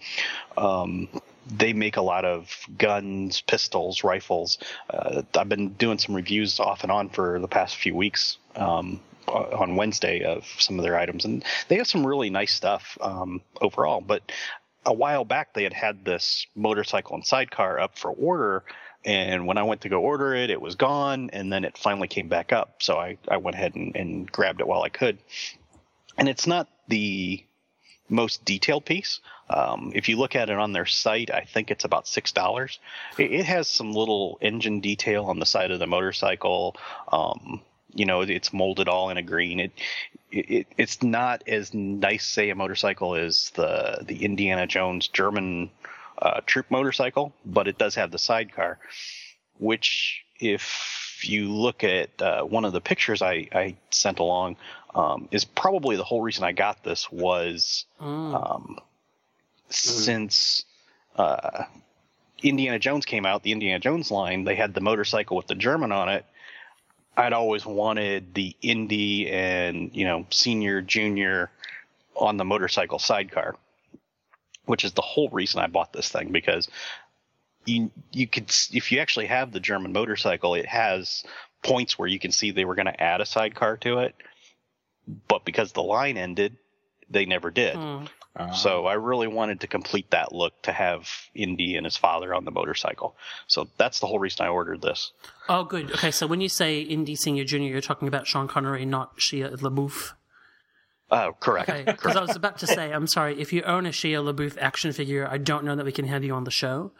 Um, they make a lot of guns, pistols, rifles. Uh, I've been doing some reviews off and on for the past few weeks um, on Wednesday of some of their items, and they have some really nice stuff um, overall. But a while back, they had had this motorcycle and sidecar up for order. And when I went to go order it, it was gone, and then it finally came back up. So I, I went ahead and, and grabbed it while I could. And it's not the most detailed piece. Um, if you look at it on their site, I think it's about six dollars. It, it has some little engine detail on the side of the motorcycle. Um, you know, it's molded all in a green. It, it it's not as nice, say, a motorcycle as the the Indiana Jones German uh, troop motorcycle, but it does have the sidecar, which if you look at uh, one of the pictures I, I sent along, um, is probably the whole reason I got this was um, since uh, Indiana Jones came out, the Indiana Jones line, they had the motorcycle with the German on it. I'd always wanted the Indy and you know senior, junior on the motorcycle sidecar, which is the whole reason I bought this thing because you you could if you actually have the German motorcycle, it has points where you can see they were going to add a sidecar to it, but because the line ended, they never did. Hmm. Ah. So I really wanted to complete that look to have Indy and his father on the motorcycle. So that's the whole reason I ordered this. Oh, good. Okay, so when you say Indy Senior Junior, you're talking about Sean Connery, not Shia LaBeouf. Oh, correct. Okay, because I was about to say, I'm sorry, if you own a Shia LaBeouf action figure, I don't know that we can have you on the show.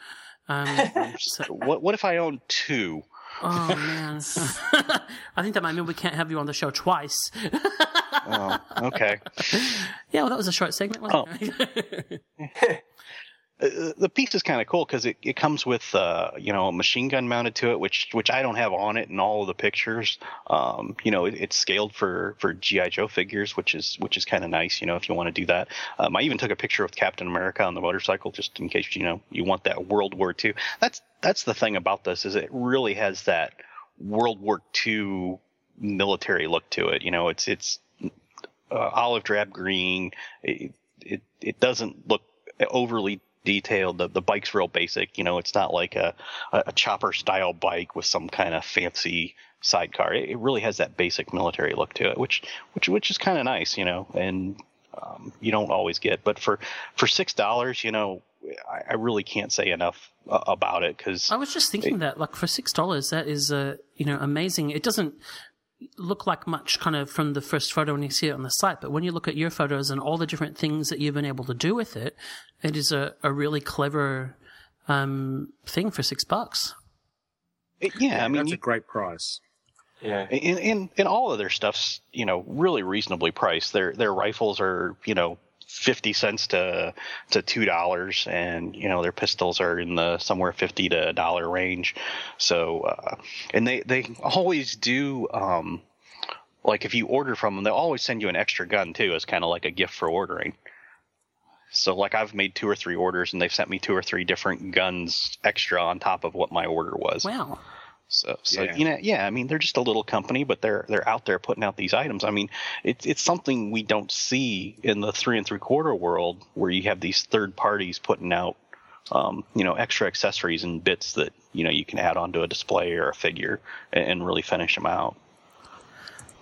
Um, so, What what if I own two? oh (laughs) man, (laughs) I think that might mean we can't have you on the show twice. Oh, okay. (laughs) yeah, well, that was a short segment. Wasn't it? Uh, the piece is kind of cool because it, it comes with uh, you know a machine gun mounted to it, which which I don't have on it in all of the pictures. Um, you know, it, it's scaled for for GI Joe figures, which is which is kind of nice. You know, if you want to do that. Um, I even took a picture with Captain America on the motorcycle just in case you know you want that World War II. That's that's the thing about this is it really has that World War II military look to it. You know, it's it's uh, olive drab green. It, it it doesn't look overly detailed. The the bike's real basic. You know, it's not like a a, chopper style bike with some kind of fancy sidecar. It, it really has that basic military look to it, which which which is kind of nice. You know, and um, you don't always get. But for for six dollars, you know, I, I really can't say enough uh, about it because I was just thinking that, like, for six dollars, that is, uh, you know, amazing. It doesn't look like much kind of from the first photo when you see it on the site, but when you look at your photos and all the different things that you've been able to do with it, it is a, a really clever um, thing for six bucks. It- yeah, I mean, that's you- a great price. Yeah. and, and and all of their stuff's you know really reasonably priced. Their their rifles are you know fifty cents to to two dollars, and you know their pistols are in the somewhere fifty to a dollar range. So uh, and they they always do. Um, like if you order from them, they'll always send you an extra gun too, as kind of like a gift for ordering. So like I've made two or three orders, and they've sent me two or three different guns extra on top of what my order was. Wow. So, so Yeah. you know, yeah, I mean, they're just a little company, but they're they're out there putting out these items. I mean, it's it's something we don't see in the three and three quarter world, where you have these third parties putting out, um, you know, extra accessories and bits that you know you can add onto a display or a figure and, and really finish them out.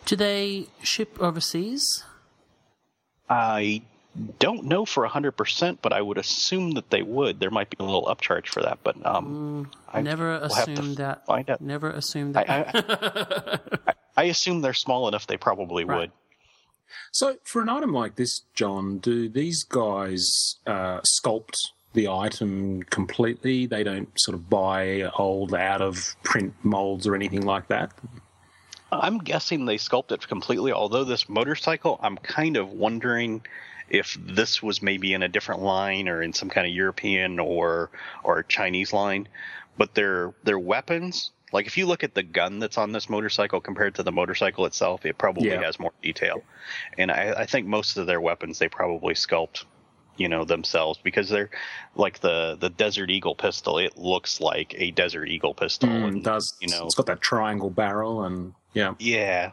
Do they ship overseas? I don't know for hundred percent, but I would assume that they would. There might be a little upcharge for that, but um, I Never will have to assumed that. Find out. Never assume that. I, (laughs) I, I assume they're small enough they probably Right. would. So, for an item like this, John, do these guys uh, sculpt the item completely? They don't sort of buy old, out of print molds or anything like that? I'm guessing they sculpt it completely. Although this motorcycle, I'm kind of wondering if this was maybe in a different line or in some kind of European or or Chinese line. But their their weapons, like if you look at the gun that's on this motorcycle compared to the motorcycle itself, it probably Yeah. has more detail. And I, I think most of their weapons they probably sculpt you know themselves because they're like the the desert eagle pistol it looks like a desert eagle pistol Mm, and it does. you know It's got that triangle barrel and, yeah. yeah.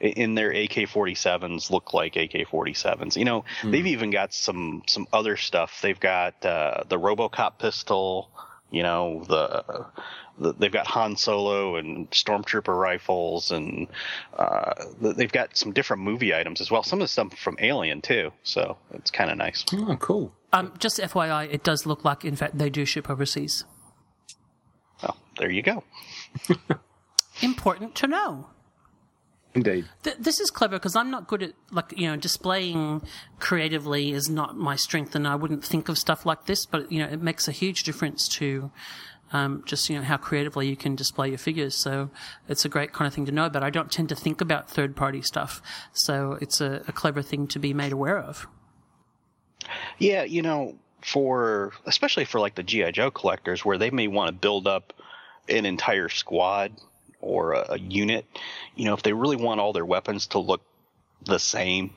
I- In their AK-47s look like AK-47s. You know, they've even got some some other stuff. They've got uh, the RoboCop pistol. You know, the, the they've got Han Solo and Stormtrooper rifles, and uh, they've got some different movie items as well. Some of the stuff from Alien too. So it's kind of nice. Oh, cool. um, just FYI, it does look like, in fact, they do ship overseas. Well, there you go. (laughs) Important to know. Indeed. Th- this is clever because I'm not good at like you know displaying creatively is not my strength, and I wouldn't think of stuff like this. But you know, it makes a huge difference to um, just you know how creatively you can display your figures. So it's a great kind of thing to know about. I don't tend to think about third party stuff, so it's a, a clever thing to be made aware of. Yeah, you know, for especially for like the GI Joe collectors, where they may want to build up an entire squad or a, a unit. You know, if they really want all their weapons to look the same,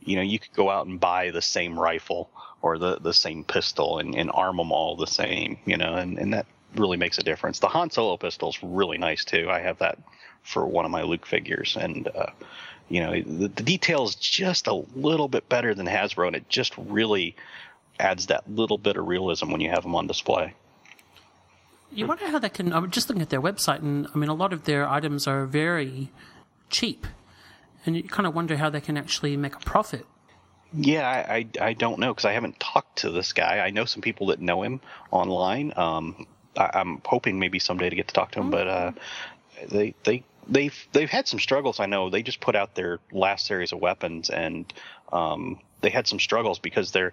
you know, you could go out and buy the same rifle or the the same pistol and, and arm them all the same. You know, and and that really makes a difference. The Han Solo pistol's really nice too. I have that for one of my Luke figures, and uh, you know the, the detail is just a little bit better than Hasbro, and it just really adds that little bit of realism when you have them on display. You wonder how they can. I'm just looking at their website, and I mean, a lot of their items are very cheap, and you kind of wonder how they can actually make a profit. Yeah, I, I, I don't know because I haven't talked to this guy. I know some people that know him online. Um, I, I'm hoping maybe someday to get to talk to him, but uh, they they they've they've had some struggles. I know they just put out their last series of weapons and. Um, they had some struggles because they're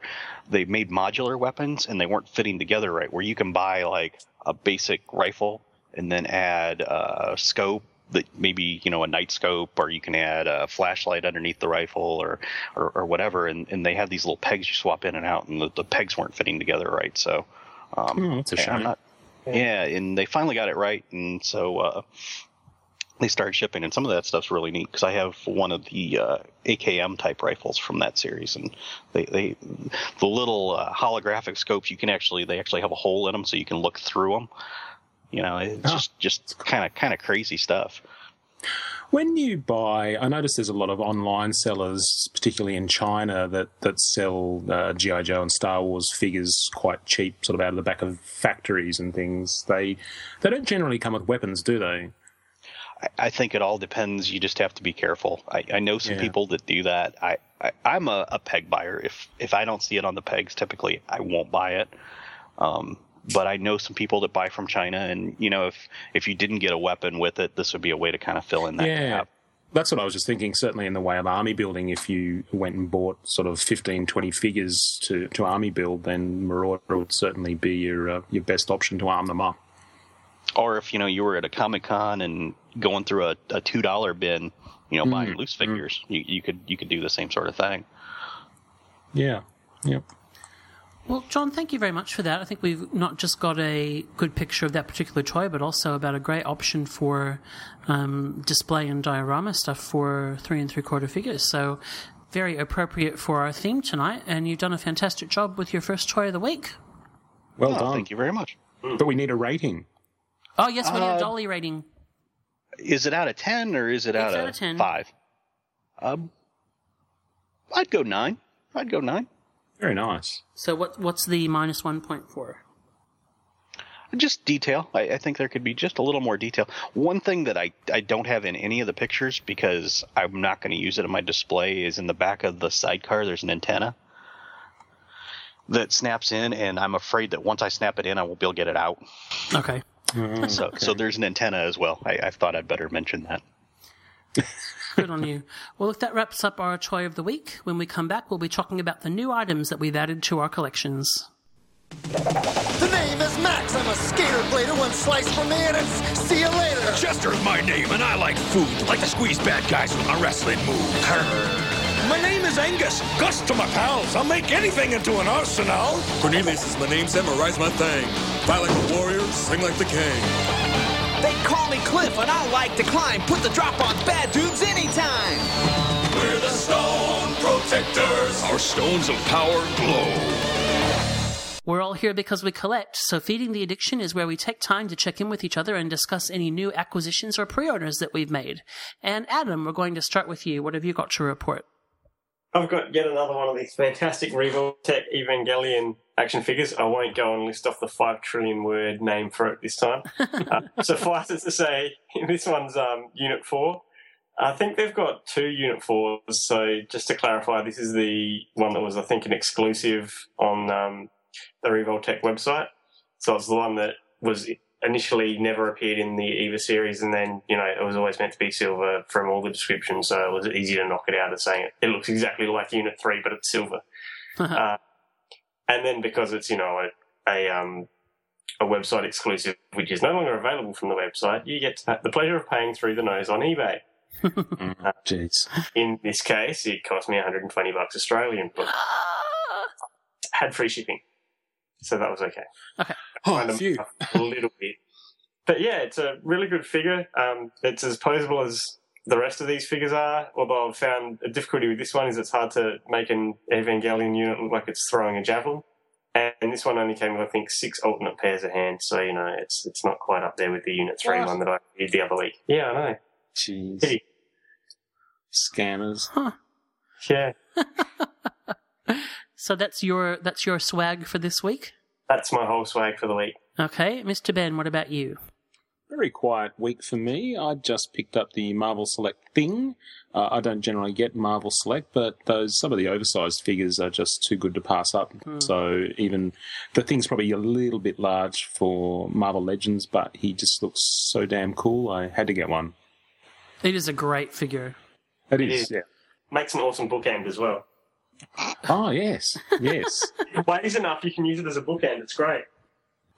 they made modular weapons and they weren't fitting together right. Where you can buy like a basic rifle and then add a scope that maybe you know a night scope or you can add a flashlight underneath the rifle or or, or whatever and, and they have these little pegs you swap in and out and the, the pegs weren't fitting together right so um Oh, that's a yeah, I'm shame. not- yeah and they finally got it right and so uh they started shipping and some of that stuff's really neat because i have one of the uh, akm type rifles from that series and they, they the little uh, holographic scopes you can actually they actually have a hole in them so you can look through them you know it's Ah. just just kind of kind of crazy stuff When you buy, I notice there's a lot of online sellers, particularly in China, that that sell uh, GI Joe and Star Wars figures quite cheap, sort of out of the back of factories and things. They they don't generally come with weapons, do they? I, I think it all depends. You just have to be careful. I, I know some Yeah. people that do that. I, I I'm a, a peg buyer. If if I don't see it on the pegs, typically I won't buy it. Um, but I know some people that buy from China, and you know, if if you didn't get a weapon with it, this would be a way to kind of fill in that yeah. gap. That's what I was just thinking. Certainly in the way of army building, if you went and bought sort of 15, 20 figures to, to army build, then Marauder would certainly be your uh, your best option to arm them up. Or if you know you were at a comic con and going through a, a two dollar bin, you know, buying Mm, loose figures, you, you could you could do the same sort of thing. Yeah. Yep. Well, John, thank you very much for that. I think we've not just got a good picture of that particular toy, but also about a great option for um, display and diorama stuff for three and three quarter figures. So, very appropriate for our theme tonight. And you've done a fantastic job with your first toy of the week. Well Oh, done. Thank you very much. But we need a rating. Oh, yes, we need Uh, a dolly rating. Is it out of ten or is it It's out, out of of 10. five? Um, I'd go nine. I'd go nine. Very nice. So, what what's the minus 1.4? Just detail. I, I think there could be just a little more detail. One thing that I, I don't have in any of the pictures because I'm not going to use it in my display is in the back of the sidecar. There's an antenna that snaps in, and I'm afraid that once I snap it in, I won't be able to get it out. Okay. Mm, so so there's an antenna as well. I, I thought I'd better mention that. Good on you. Well, if that wraps up our toy of the week, when we come back, we'll be talking about the new items that we've added to our collections. The name is Max. I'm a skater blader. One slice for me and it's see you later. Chester's my name, and I like food, like to squeeze bad guys with my wrestling moves. My name is Angus. Gus to my pals. I'll make anything into an arsenal. Cornelius is my name, memorize my thing. Fight like a warrior, sing like the king. They call me Cliff, and I like to climb. Put the drop on bad dudes anytime. We're the Stone Protectors. Our stones of power glow. We're all here because we collect, so Feeding the Addiction is where we take time to check in with each other and discuss any new acquisitions or pre orders that we've made. And Adam, we're going to start with you. What have you got to report? I've got yet another one of these fantastic Revoltech Evangelion action figures. I won't go and list off the five trillion word name for it this time. (laughs) uh, suffice it to say, (laughs) this one's um, Unit 4. I think they've got two Unit 4s, so just to clarify, this is the one that was, I think, an exclusive on um, the Revoltech website. So it's the one that was initially never appeared in the Eva series, and then you know it was always meant to be silver from all the descriptions, so it was easy to knock it out of saying it. It looks exactly like Unit Three, but it's silver. (laughs) uh, and then because it's you know a, a um a website exclusive, which is no longer available from the website, you get to have the pleasure of paying through the nose on eBay. (laughs) Uh, Jeez. in this case, it cost me 120 bucks Australian, but (gasps) had free shipping, so that was okay. Okay. Oh, Kind a little bit, but yeah, it's a really good figure. Um, it's as posable as the rest of these figures are. Although I've found a difficulty with this one is it's hard to make an Evangelion unit look like it's throwing a javelin. And this one only came with, I think, six alternate pairs of hands, so you know it's it's not quite up there with the Unit Three What? one that I did the other week. Yeah, I know. Jeez. Pity. Scammers. Yeah, (laughs) So that's your that's your swag for this week. that's my whole swag for the week. Okay, Mr. Ben, what about you? Very quiet week for me. I just picked up the Marvel Select thing. Uh, I don't generally get Marvel Select, but those some of the oversized figures are just too good to pass up. Hmm. So even the thing's probably a little bit large for Marvel Legends, but he just looks so damn cool. I had to get one. It is a great figure. It It is, is. yeah. Makes an awesome bookend as well. Oh yes, yes. (laughs) Weighs enough, you can use it as a bookend. It's great.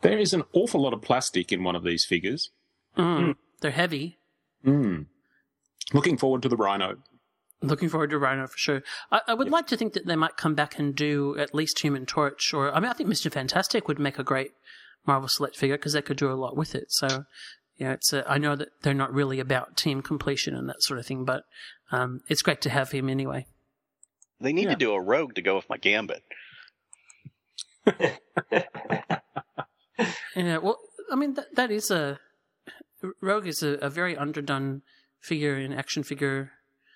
there is an awful lot of plastic in one of these figures. Mm, They're heavy. Mm. Looking forward to the Rhino. Looking forward to Rhino for sure. I, I would like to think that they might come back and do at least Human Torch, or I mean, I think Mister Fantastic would make a great Marvel Select figure because they could do a lot with it. So, yeah, it's. A, I know that they're not really about team completion and that sort of thing, but um, it's great to have him anyway. They need Yeah. to do a rogue to go with my gambit. (laughs) Yeah, well, I mean that that is a Rogue is a, a very underdone figure in action figure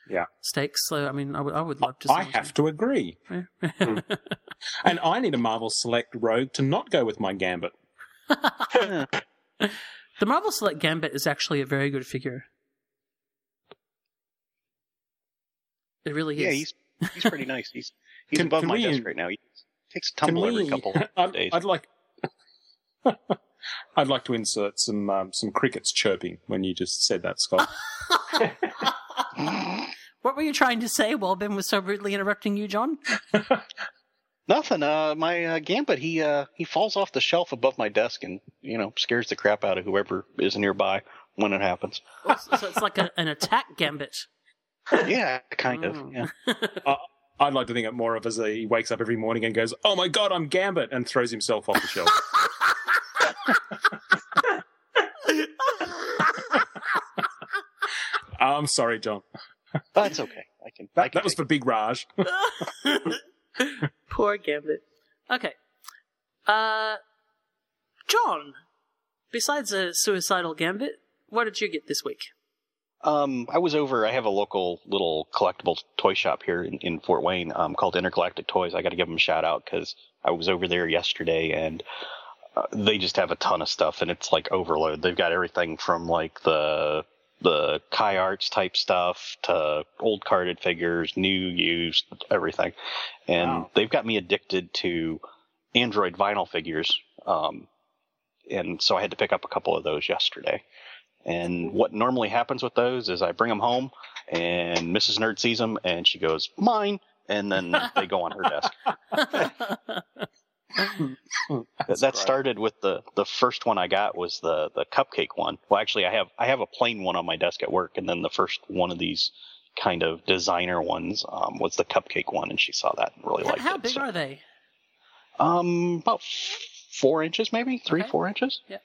Yeah. stakes. So I mean, I would I would love to. See I have to agree. Hmm. (laughs) and I need a Marvel Select Rogue to not go with my Gambit. (laughs) the Marvel Select Gambit is actually a very good figure. It really is. Yeah, he's he's pretty nice. He's he's Can- above can my we- desk right now. He takes a Can tumble every we- couple (laughs) I'd, days. I'd like. (laughs) I'd like to insert some um, some crickets chirping when you just said that, Scott. (laughs) What were you trying to say while Ben was so rudely interrupting you, John? Nothing. Uh, my uh, Gambit, he uh, he falls off the shelf above my desk and you know scares the crap out of whoever is nearby when it happens. Oh, so so it's like a, an attack gambit. Yeah, kind of. Yeah. (laughs) uh, I'd like to think it more of as a, he wakes up every morning and goes, "Oh my god, I'm Gambit," and throws himself off the shelf. (laughs) I'm sorry, John. That's okay. I can. That, that was for Big Raj. (laughs) Poor Gambit. Okay. Uh, John, besides a suicidal Gambit, what did you get this week? Um, I was over. I have a local little collectible toy shop here in, in Fort Wayne um, called Intergalactic Toys. I got to give them a shout out because I was over there yesterday and uh, they just have a ton of stuff and it's like overload. They've got everything from like the the Kai Arts type stuff to old carded figures, new, used, everything. And they've got me addicted to Android vinyl figures. Um, and so I had to pick up a couple of those yesterday. And what normally happens with those is I bring them home, and Mrs. Nerd sees them, and she goes, "Mine," and then (laughs) they go on her desk. (laughs) that that started with the the first one I got was the the cupcake one. Well, actually, I have I have a plain one on my desk at work, and then the first one of these kind of designer ones um, was the cupcake one, and she saw that and really How, liked how it. big So- are they? um, about four inches, maybe three, four inches. Yeah.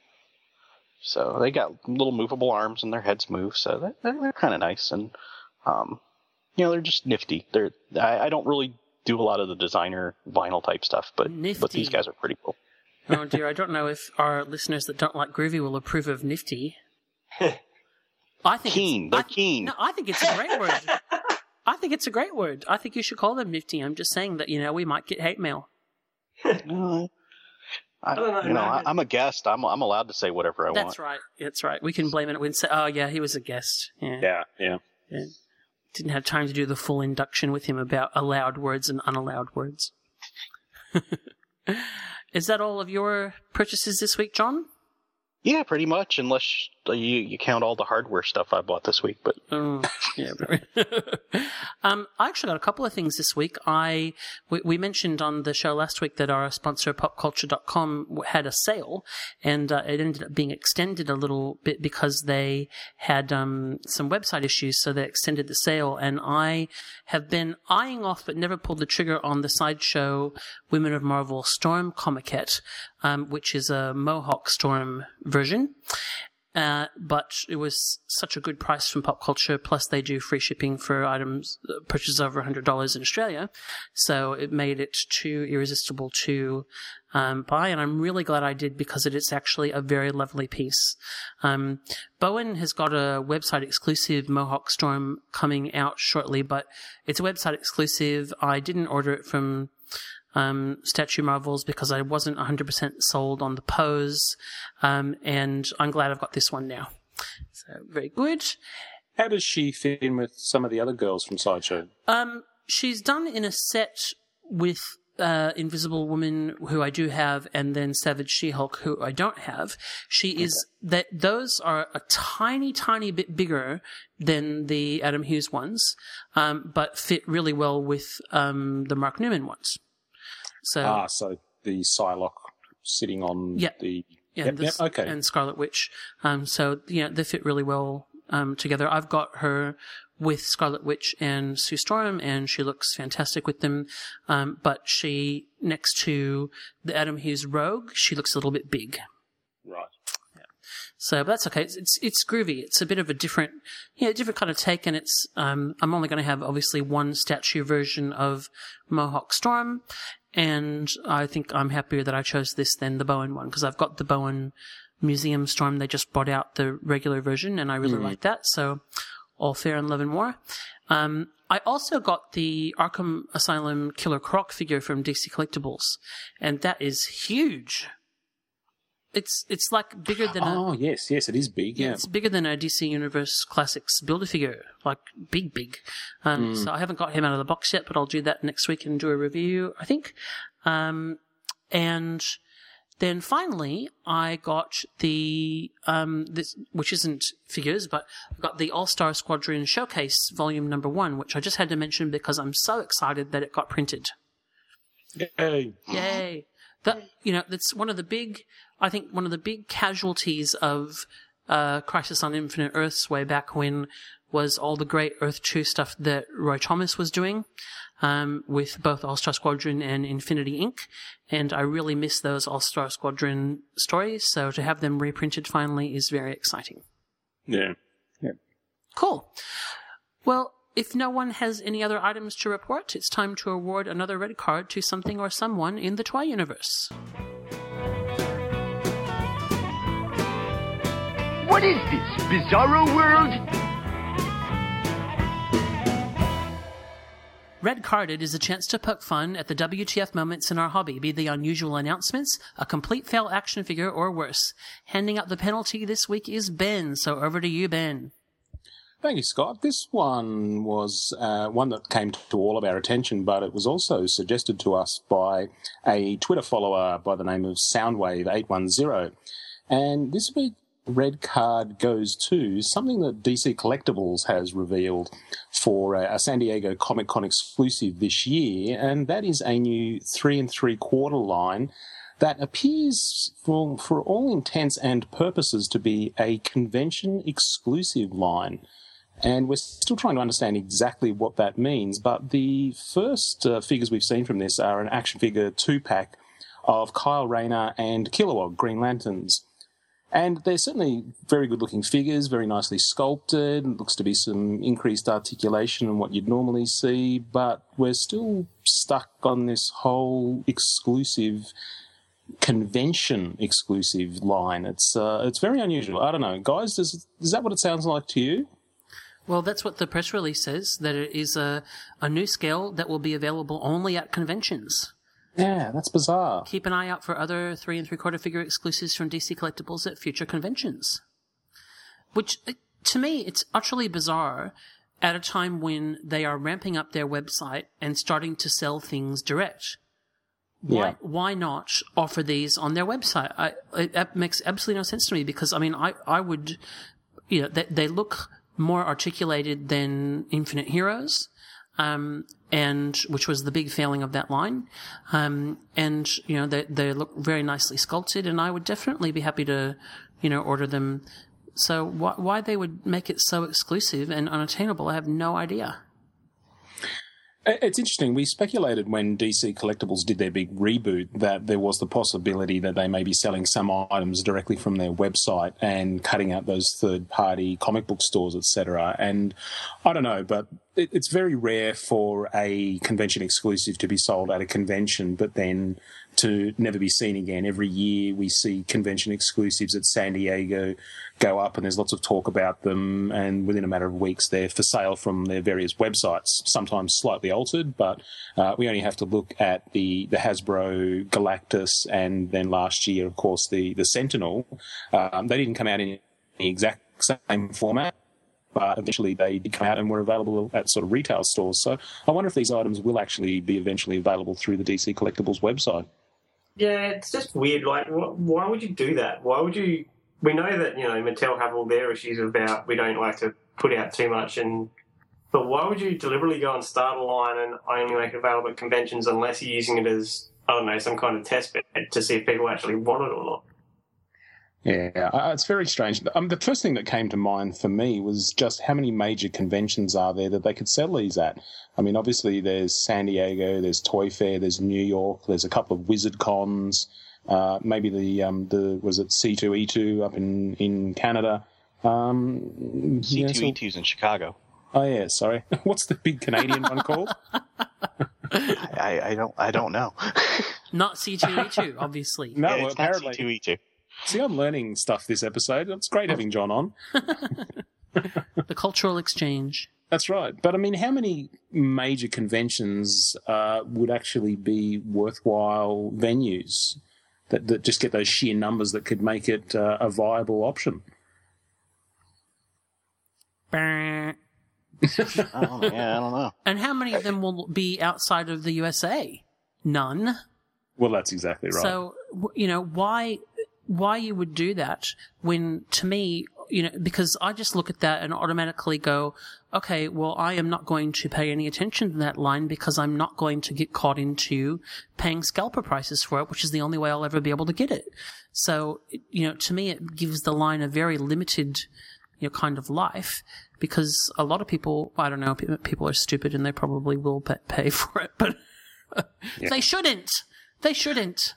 So they got little movable arms and their heads move, so they're, they're, kind of nice and, um, you know, they're just nifty. They're I, I don't really do a lot of the designer vinyl type stuff, but but these guys are pretty cool. (laughs) Oh dear, I don't know if our listeners that don't like Groovy will approve of Nifty. (laughs) I think Keen, it's, they're I, keen. No, I think it's a great word. (laughs) I think it's a great word. I think you should call them Nifty. I'm just saying that you know we might get hate mail. I, don't know, you know, I, man. I'm a guest. I'm I'm allowed to say whatever I want. That's right. That's right. We can blame it. We can say, "Oh yeah, he was a guest." Yeah. Yeah, yeah. Yeah. Didn't have time to do the full induction with him about allowed words and unallowed words. (laughs) Is that all of your purchases this week, John? Yeah, pretty much, unless you you count all the hardware stuff I bought this week. But Oh, yeah. (laughs) um, I actually got a couple of things this week. I we, we mentioned on the show last week that our sponsor popculture.com had a sale, and uh, it ended up being extended a little bit because they had um, some website issues, so they extended the sale. And I have been eyeing off, but never pulled the trigger on the sideshow Women of Marvel Storm Comiquette, um, which is a Mohawk Storm version. Uh, but it was such a good price from Pop Culture. Plus, they do free shipping for items uh, purchases over $100 in Australia. So it made it too irresistible to um, buy. And I'm really glad I did because it is actually a very lovely piece. Um, Bowen has got a website exclusive Mohawk Storm coming out shortly, but it's a website exclusive. I didn't order it from um, Statue Marvels because I wasn't 100% sold on the pose. Um, and I'm glad I've got this one now. So, very good. How does she fit in with some of the other girls from Sideshow? Um, she's done in a set with uh, Invisible Woman, who I do have, and then Savage She-Hulk, who I don't have. She is that those are a tiny, tiny bit bigger than the Adam Hughes ones, um, but fit really well with um, the Mark Newman ones. So Ah, so the Psylocke sitting on Yeah. the. Yeah, Yep, yep, okay. and Scarlet Witch. Um, so yeah, they fit really well um, together. I've got her with Scarlet Witch and Sue Storm, and she looks fantastic with them. Um, but she next to the Adam Hughes Rogue, she looks a little bit big. Right. So but that's okay. It's, it's it's groovy. It's a bit of a different, yeah, different kind of take, and it's um, I'm only going to have obviously one statue version of Mohawk Storm, and I think I'm happier that I chose this than the Bowen one because I've got the Bowen Museum Storm. They just brought out the regular version, and I really Mhm. like that. So all fair and love and war. Um, I also got the Arkham Asylum Killer Croc figure from DC Collectibles, and that is huge. It's it's like bigger than a Oh yes, yes, it is big. yeah, Yeah. it's bigger than a DC Universe Classics Builder figure, like big, big. Um, Mm. So I haven't got him out of the box yet, but I'll do that next week and do a review, I think. Um, and then finally, I got the um, this, which isn't figures, but I got the All Star Squadron Showcase Volume Number One, which I just had to mention because I'm so excited that it got printed. Yay. Yay! That you know, that's one of the big. I think one of the big casualties of uh, Crisis on Infinite Earths way back when was all the great Earth Two stuff that Roy Thomas was doing um, with both All Star Squadron and Infinity Inc. And I really miss those All Star Squadron stories. So to have them reprinted finally is very exciting. Yeah. Yeah. Cool. Well, if no one has any other items to report, it's time to award another red card to something or someone in the toy universe. What is this, Bizarro World? Red Carded is a chance to poke fun at the WTF moments in our hobby, be they unusual announcements, a complete fail action figure, or worse. Handing out the penalty this week is Ben, so over to you, Ben. Thank you, Scott. This one was uh, one that came to all of our attention, but it was also suggested to us by a Twitter follower by the name of Soundwave810. And this week, red card goes to something that DC Collectibles has revealed for a, San Diego Comic Con exclusive this year, and that is a new three and three quarter line that appears, for, for all intents and purposes, to be a convention exclusive line. And we're still trying to understand exactly what that means. But the first uh, figures we've seen from this are an action figure two pack of Kyle Rayner and Kilowog Green Lanterns. And they're certainly very good looking figures, very nicely sculpted. Looks to be some increased articulation in what you'd normally see, but we're still stuck on this whole exclusive convention exclusive line. It's uh, it's very unusual. I don't know, guys. Does is that what it sounds like to you? Well, that's what the press release says, that it is a, a new scale that will be available only at conventions. Yeah, that's bizarre. Keep an eye out for other three and three quarter figure exclusives from DC Collectibles at future conventions. Which, uh, to me, it's utterly bizarre at a time when they are ramping up their website and starting to sell things direct. Why, Yeah. why not offer these on their website? I, it, that makes absolutely no sense to me because, I mean, I, I would, you know, they, they look more articulated than Infinite Heroes, um, and which was the big failing of that line. Um, and you know, they they look very nicely sculpted, and I would definitely be happy to, you know, order them. So why why they would make it so exclusive and unattainable, I have no idea. It- It's interesting. We speculated when DC Collectibles did their big reboot that there was the possibility that they may be selling some items directly from their website and cutting out those third-party comic book stores, etc. And I don't know, but it, it's very rare for a convention exclusive to be sold at a convention, but then to never be seen again. Every year we see convention exclusives at San Diego go up, and there's lots of talk about them. And within a matter of weeks, they're for sale from their various websites, sometimes slightly altered. But uh, we only have to look at the the Hasbro Galactus, and then last year, of course, the the Sentinel. Um, they didn't come out in the exact same format. But eventually they did come out and were available at sort of retail stores. So I wonder if these items will actually be eventually available through the DC Collectibles website. Yeah, it's just weird. Like, wh- why would you do that? Why would you? We know that you know Mattel have all their issues about we don't like to put out too much, and but why would you deliberately go and start a line and only make it available at conventions unless you're using it as I don't know some kind of test bed to see if people actually want it or not? Yeah, uh, it's very strange. Um, the first thing that came to mind for me was just how many major conventions are there that they could sell these at? I mean, obviously there's San Diego, there's Toy Fair, there's New York, there's a couple of Wizard Cons, uh, maybe the um, the was it C2E2 up in in Canada. Um, C2E2's in Chicago. oh yeah, sorry. (laughs) What's the big Canadian one called? (laughs) I, I don't I don't know. Not C2E2, obviously. No, Yeah, well, it's not apparently. C2E2. See, I'm learning stuff this episode. It's great having John on. (laughs) the cultural exchange. That's right. But I mean, how many major conventions uh, would actually be worthwhile venues that, that just get those sheer numbers that could make it uh, a viable option? Oh, yeah, I don't know. And how many of them will be outside of the USA? None. Well, that's exactly right. So you know why why you would do that when to me you know because I just look at that and automatically go okay well I am not going to pay any attention to that line because I'm not going to get caught into paying scalper prices for it which is the only way I'll ever be able to get it. So you know to me it gives the line a very limited you know kind of life because a lot of people I don't know people are stupid and they probably will pa- pay (laughs) for it but Yeah. they shouldn't they shouldn't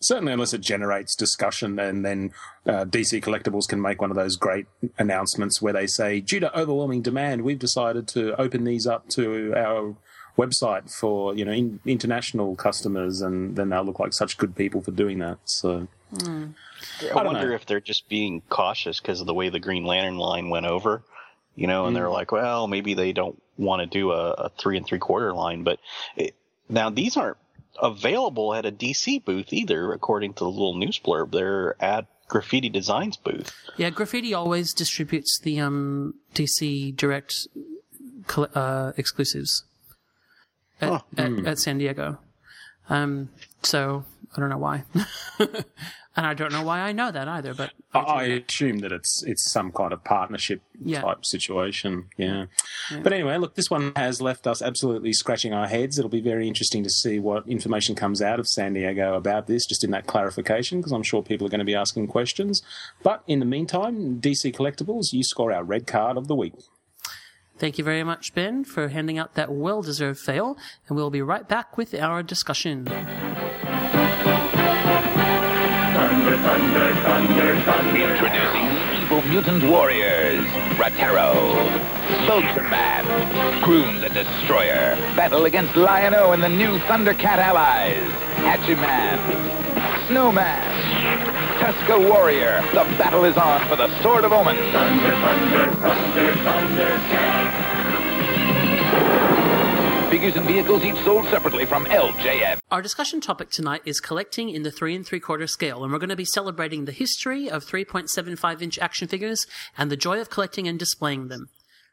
Certainly, unless it generates discussion, and then uh, DC Collectibles can make one of those great announcements where they say, due to overwhelming demand, we've decided to open these up to our website for you know in, international customers, and then they'll look like such good people for doing that. So I, don't wonder know. if they're just being cautious because of the way the Green Lantern line went over, you know, and they're Mm. like, well, maybe they don't want to do a, a three and three quarter line, but it, now these aren't available at a DC booth either, according to the little news blurb. They're at Graffiti Designs booth. Yeah, Graffiti always distributes the um, DC Direct uh, exclusives at, Huh. at, Hmm. at San Diego. Um, so I don't know why, (laughs) and I don't know why I know that either. But I, I assume that it's it's some kind of partnership Yeah. type situation. Yeah. But anyway, look, this one has left us absolutely scratching our heads. It'll be very interesting to see what information comes out of San Diego about this, just in that clarification, because I'm sure people are going to be asking questions. But in the meantime, DC Collectibles, you score our red card of the week. thank you very much, Ben, for handing out that well-deserved fail, and we'll be right back with our discussion. Introducing the evil mutant warriors, Ratar-O, Grune the Destroyer, battle against Lion-O and the new Thundercat allies, Hachiman, Snowman, Tuska Warrior, the battle is on for the Sword of Omen. Figures and vehicles each sold separately from LJN. Our discussion topic tonight is collecting in the three and three quarter scale, and we're going to be celebrating the history of 3.75 inch action figures and the joy of collecting and displaying them.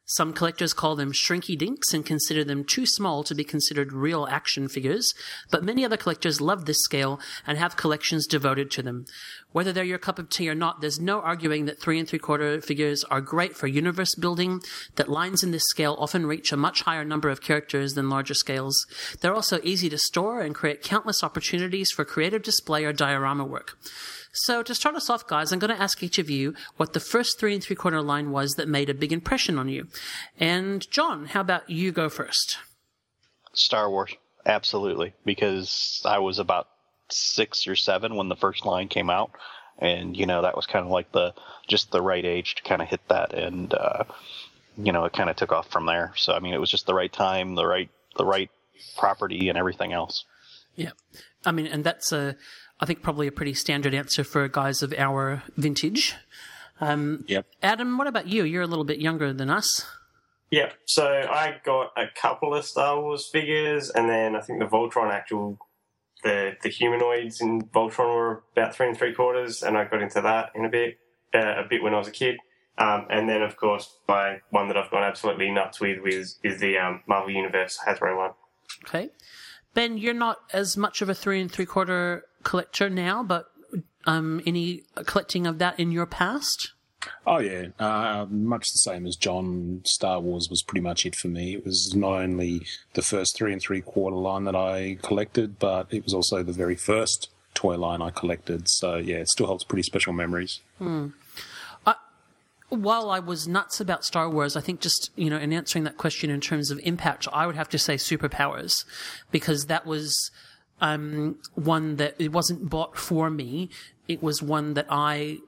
Some collectors call them shrinky dinks and consider them too small to be considered real action figures, but many other collectors love this scale and have collections devoted to them. Whether they're your cup of tea or not, there's no arguing that three and three quarter figures are great for universe building, that lines in this scale often reach a much higher number of characters than larger scales. They're also easy to store and create countless opportunities for creative display or diorama work. So to start us off, guys, I'm going to ask each of you what the first three and three quarter line was that made a big impression on you. And John, how about you go first? Star Wars, absolutely, because I was about six or seven when the first line came out, and you know that was kind of like the just the right age to kind of hit that, and uh, you know it kind of took off from there. So I mean, it was just the right time, the right the right property, and everything else. Yeah. I mean, and that's a, I think probably a pretty standard answer for guys of our vintage. Um, yep. Adam, what about you? You're a little bit younger than us. Yeah, so I got a couple of Star Wars figures, and then I think the Voltron actual, the the humanoids in Voltron were about three and three quarters, and I got into that in a bit, uh, a bit when I was a kid. Um, and then, of course, my one that I've gone absolutely nuts with is, is the um, Marvel Universe Hasbro one. Okay. Ben, you're not as much of a three and three quarter collector now, but um, any collecting of that in your past? Oh yeah, uh, much the same as John. Star Wars was pretty much it for me. It was not only the first three and three quarter line that I collected, but it was also the very first toy line I collected. So yeah, it still holds pretty special memories. Hmm. I, while I was nuts about Star Wars, I think just, you know, in answering that question in terms of impact, I would have to say superpowers because that was, um, one that it wasn't bought for me. It was one that I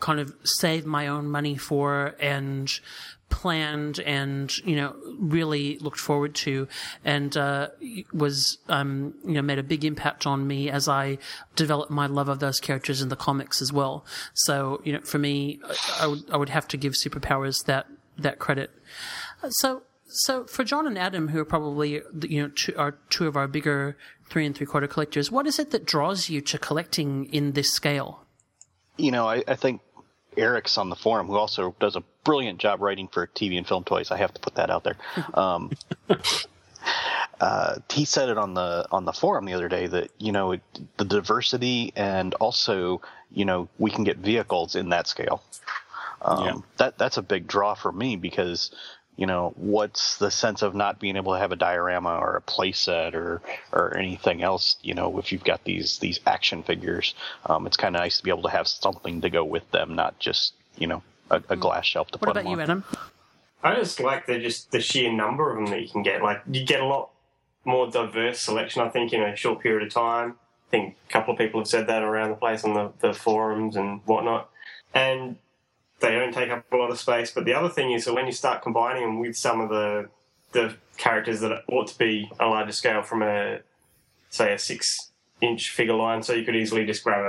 kind of saved my own money for and planned and you know really looked forward to and uh, was um, you know made a big impact on me as I developed my love of those characters in the comics as well. So you know for me, I would I would have to give Superpowers that that credit. So so for John and Adam, who are probably you know two, are two of our bigger three and three quarter collectors, what is it that draws you to collecting in this scale? You know, I, I think Eric's on the forum, who also does a brilliant job writing for TV and film toys. I have to put that out there. (laughs) Um, uh, he said it on the on the forum the other day that you know it, the diversity and also you know we can get vehicles in that scale. Um, Yeah. That that's a big draw for me because you know what's the sense of not being able to have a diorama or a playset or or anything else you know if you've got these these action figures um, it's kind of nice to be able to have something to go with them not just you know a, a glass shelf to What put them on. What about you. Adam? I just like the just the sheer number of them that you can get. Like you get a lot more diverse selection. I think in a short period of time. I think a couple of people have said that around the place on the, the forums and whatnot. And they don't take up a lot of space. But the other thing is that when you start combining them with some of the the characters that ought to be a larger scale from a say a six inch figure line, so you could easily just grab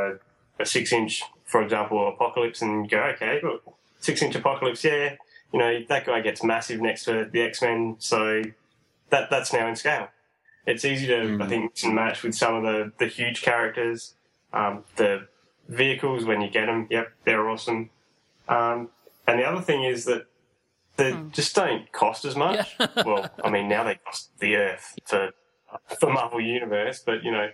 a, a six inch, for example, Apocalypse, and go, okay, look, six inch Apocalypse, yeah, you know that guy gets massive next to the X Men, so that that's now in scale. It's easy to I think mix and match with some of the the huge characters, um, the vehicles when you get them. Yep, they're awesome. Um, and the other thing is that they just don't cost as much. (laughs) well, I mean now they cost the earth for for Marvel Universe, but you know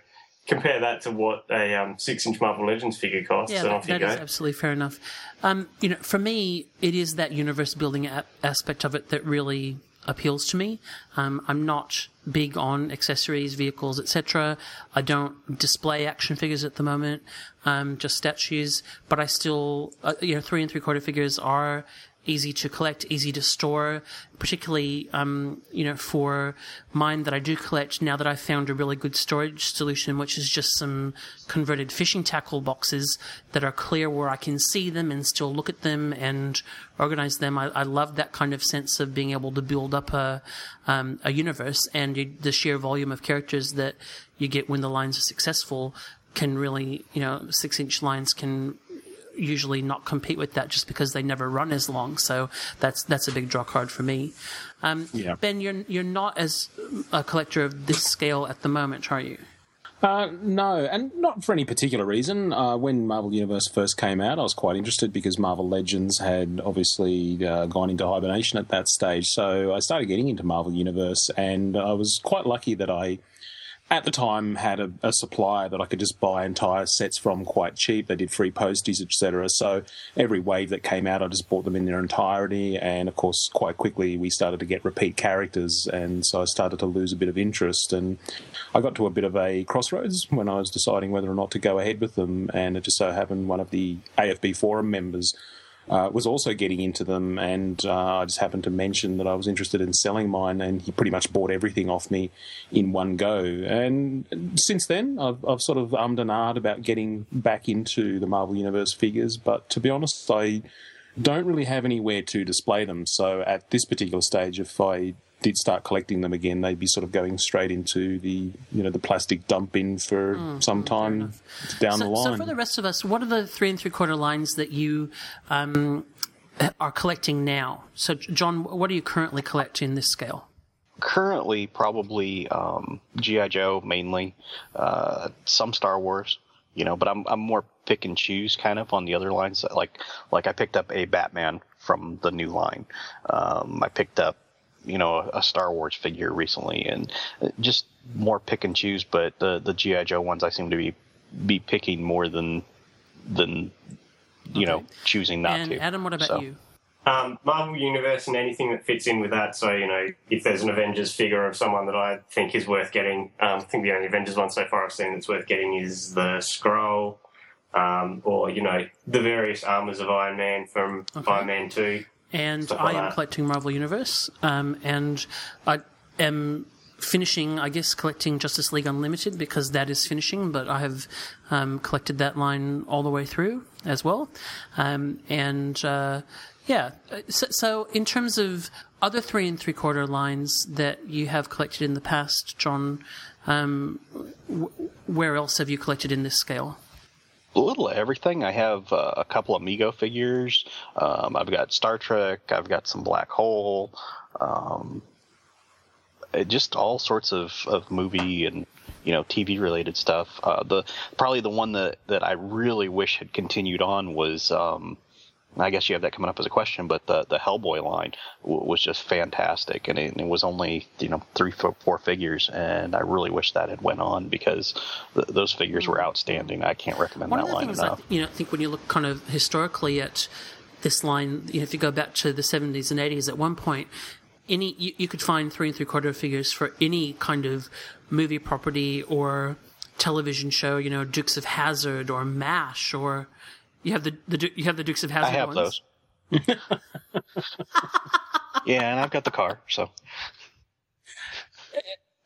compare that to what a um, six inch Marvel Legends figure costs, Yeah, and that, off you that go. is absolutely fair enough. Um, you know, for me, it is that universe building a- aspect of it that really appeals to me. Um, I'm not big on accessories, vehicles, etc. I don't display action figures at the moment, um, just statues. But I still, uh, you know, three and three quarter figures are easy to collect, easy to store, particularly, um, you know, for mine that I do collect now that I've found a really good storage solution, which is just some converted fishing tackle boxes that are clear where I can see them and still look at them and organize them. I, I love that kind of sense of being able to build up a, um, a universe and you, the sheer volume of characters that you get when the lines are successful can really, you know, six inch lines can usually not compete with that just because they never run as long. So that's that's a big draw card for me. Um, Yeah. Ben, you're you're not as a collector of this scale at the moment, are you? Uh, no, and not for any particular reason. Uh, when Marvel Universe first came out, I was quite interested because Marvel Legends had obviously uh, gone into hibernation at that stage. So I started getting into Marvel Universe, and I was quite lucky that I, at the time, had a, a supplier that I could just buy entire sets from quite cheap. They did free posties, etc. So every wave that came out, I just bought them in their entirety. And of course, quite quickly, we started to get repeat characters, and so I started to lose a bit of interest. And I got to a bit of a crossroads when I was deciding whether or not to go ahead with them. And it just so happened one of the AFB forum members uh, was also getting into them, and uh, I just happened to mention that I was interested in selling mine, and he pretty much bought everything off me in one go. And since then, I've, I've sort of ummed and ahed about getting back into the Marvel Universe figures, but to be honest, I don't really have anywhere to display them. So at this particular stage, if I did start collecting them again, they'd be sort of going straight into the you know the plastic dump bin for Mm, some time down so, the line. so for the rest of us, what are the three and three quarter lines that you um, are collecting now? So, John, what do you currently collect in this scale? currently probably um, GI Joe mainly, uh, some Star Wars, you know, but I'm I'm more pick and choose kind of on the other lines. Like like I picked up a Batman from the new line. Um, I picked up you know a, a Star Wars figure recently, and uh, just more pick and choose. But the the GI Joe ones I seem to be be picking more than than you know choosing not and to. Adam, what about So- you? Um, Marvel Universe and anything that fits in with that. So, you know, if there's an Avengers figure of someone that I think is worth getting, um, I think the only Avengers one so far I've seen that's worth getting is the Skrull, um, or, you know, the various armors of Iron Man from Okay. Iron Man 2. And Stuff I like am that. collecting Marvel Universe, um, and I am finishing, I guess, collecting Justice League Unlimited because that is finishing, but I have um, collected that line all the way through as well. Um, and uh, yeah, so, so in terms of other three and three quarter lines that you have collected in the past, John, um, w- where else have you collected in this scale? A little of everything. I have uh, a couple of Mego figures. Um, I've got Star Trek. I've got some Black Hole. Um, just all sorts of, of movie and you know TV related stuff. Uh, the probably the one that, that I really wish had continued on was. Um, I guess you have that coming up as a question, but the the Hellboy line w- was just fantastic, and it, it was only you know three four, four figures, and I really wish that had went on because th- those figures were outstanding. I can't recommend One that line enough. you know, I think when you look kind of historically at this line, you know, if you go back to the 70s and 80s, at one point, any you, you could find three and three quarter figures for any kind of movie property or television show. You know, Dukes of Hazzard or Mash, or you have the, the you have the Dukes of Hazzard. I have ones. those. (laughs) yeah, and I've got the car, so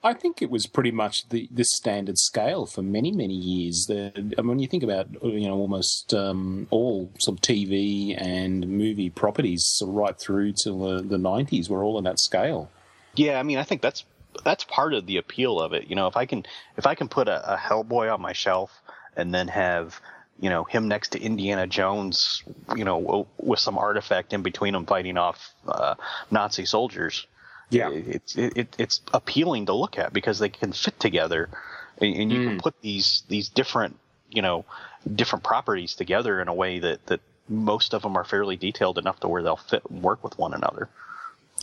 I think it was pretty much the, the standard scale for many, many years. The, I mean, when you think about, you know, almost um, all sort of TV and movie properties, sort of right through till the, the 90s, were all in that scale. yeah. I mean, I think that's that's part of the appeal of it. You know, if I can if I can put a, a Hellboy on my shelf and then have you know him next to Indiana Jones, you know, w- with some artifact in between them fighting off uh, Nazi soldiers. Yeah, it's it, it, it's appealing to look at because they can fit together, and, and you Mm. can put these these different you know different properties together in a way that that most of them are fairly detailed enough to where they'll fit and work with one another.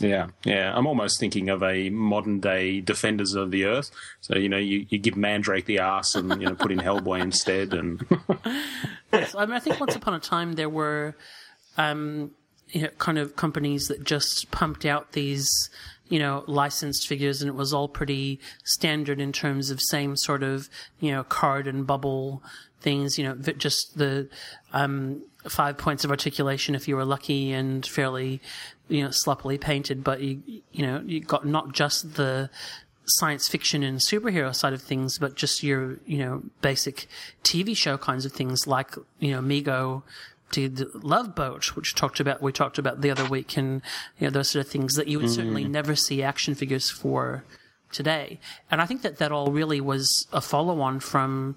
Yeah, yeah. I'm almost thinking of a modern day Defenders of the Earth. So, you know, you, you give Mandrake the ass and, you know, put in Hellboy instead. And (laughs) yes, I mean, I think once upon a time there were, um, you know, kind of companies that just pumped out these, you know, licensed figures, and it was all pretty standard in terms of same sort of, you know, card and bubble things. You know, just the um, five points of articulation if you were lucky, and fairly, you know, sloppily painted. But you, you know, you got not just the science fiction and superhero side of things, but just your, you know, basic TV show kinds of things like, you know, Mego did Love Boat, which talked about, we talked about the other week and, you know, those sort of things that you would certainly Mm. never see action figures for today. And I think that that all really was a follow on from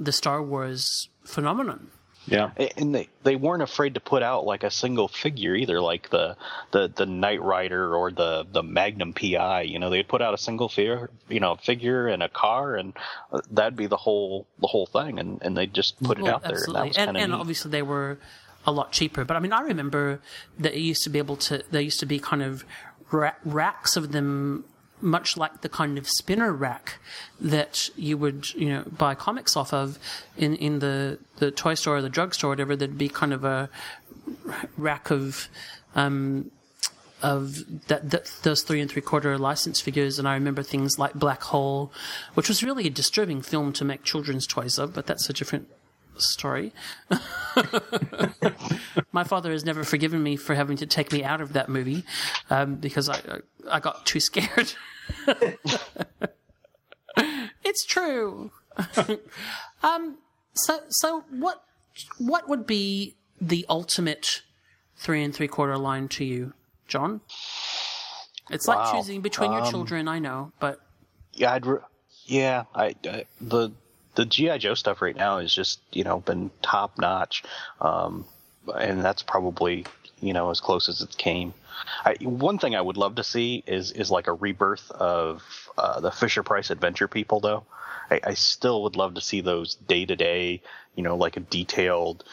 the Star Wars phenomenon. Yeah, and they they weren't afraid to put out like a single figure either, like the the the Knight Rider or the the Magnum PI. You know, they'd put out a single figure, you know, figure and a car, and uh, that'd be the whole the whole thing, and and they just put it Well, out there, and that was And, kind of and obviously they were a lot cheaper. But I mean, I remember that it used to be able to. There used to be kind of ra- racks of them, much like the kind of spinner rack that you would you know buy comics off of in in the the toy store or the drugstore, or whatever. There'd be kind of a rack of. Um, of that, that those three and three quarter license figures, and I remember things like Black Hole, which was really a disturbing film to make children's toys of, but that's a different story. (laughs) My father has never forgiven me for having to take me out of that movie um, because I I got too scared. (laughs) it's true. (laughs) um. So so what what would be the ultimate three and three quarter line to you, John? It's like Wow. choosing between your Um, children. I know, but Yeah, I'd re- yeah, I, I the the GI Joe stuff right now is just you know been top notch, um, and that's probably you know as close as it came. I, one thing I would love to see is is like a rebirth of uh, the Fisher Price Adventure people though. I, I still would love to see those day to day, you know, like a detailed,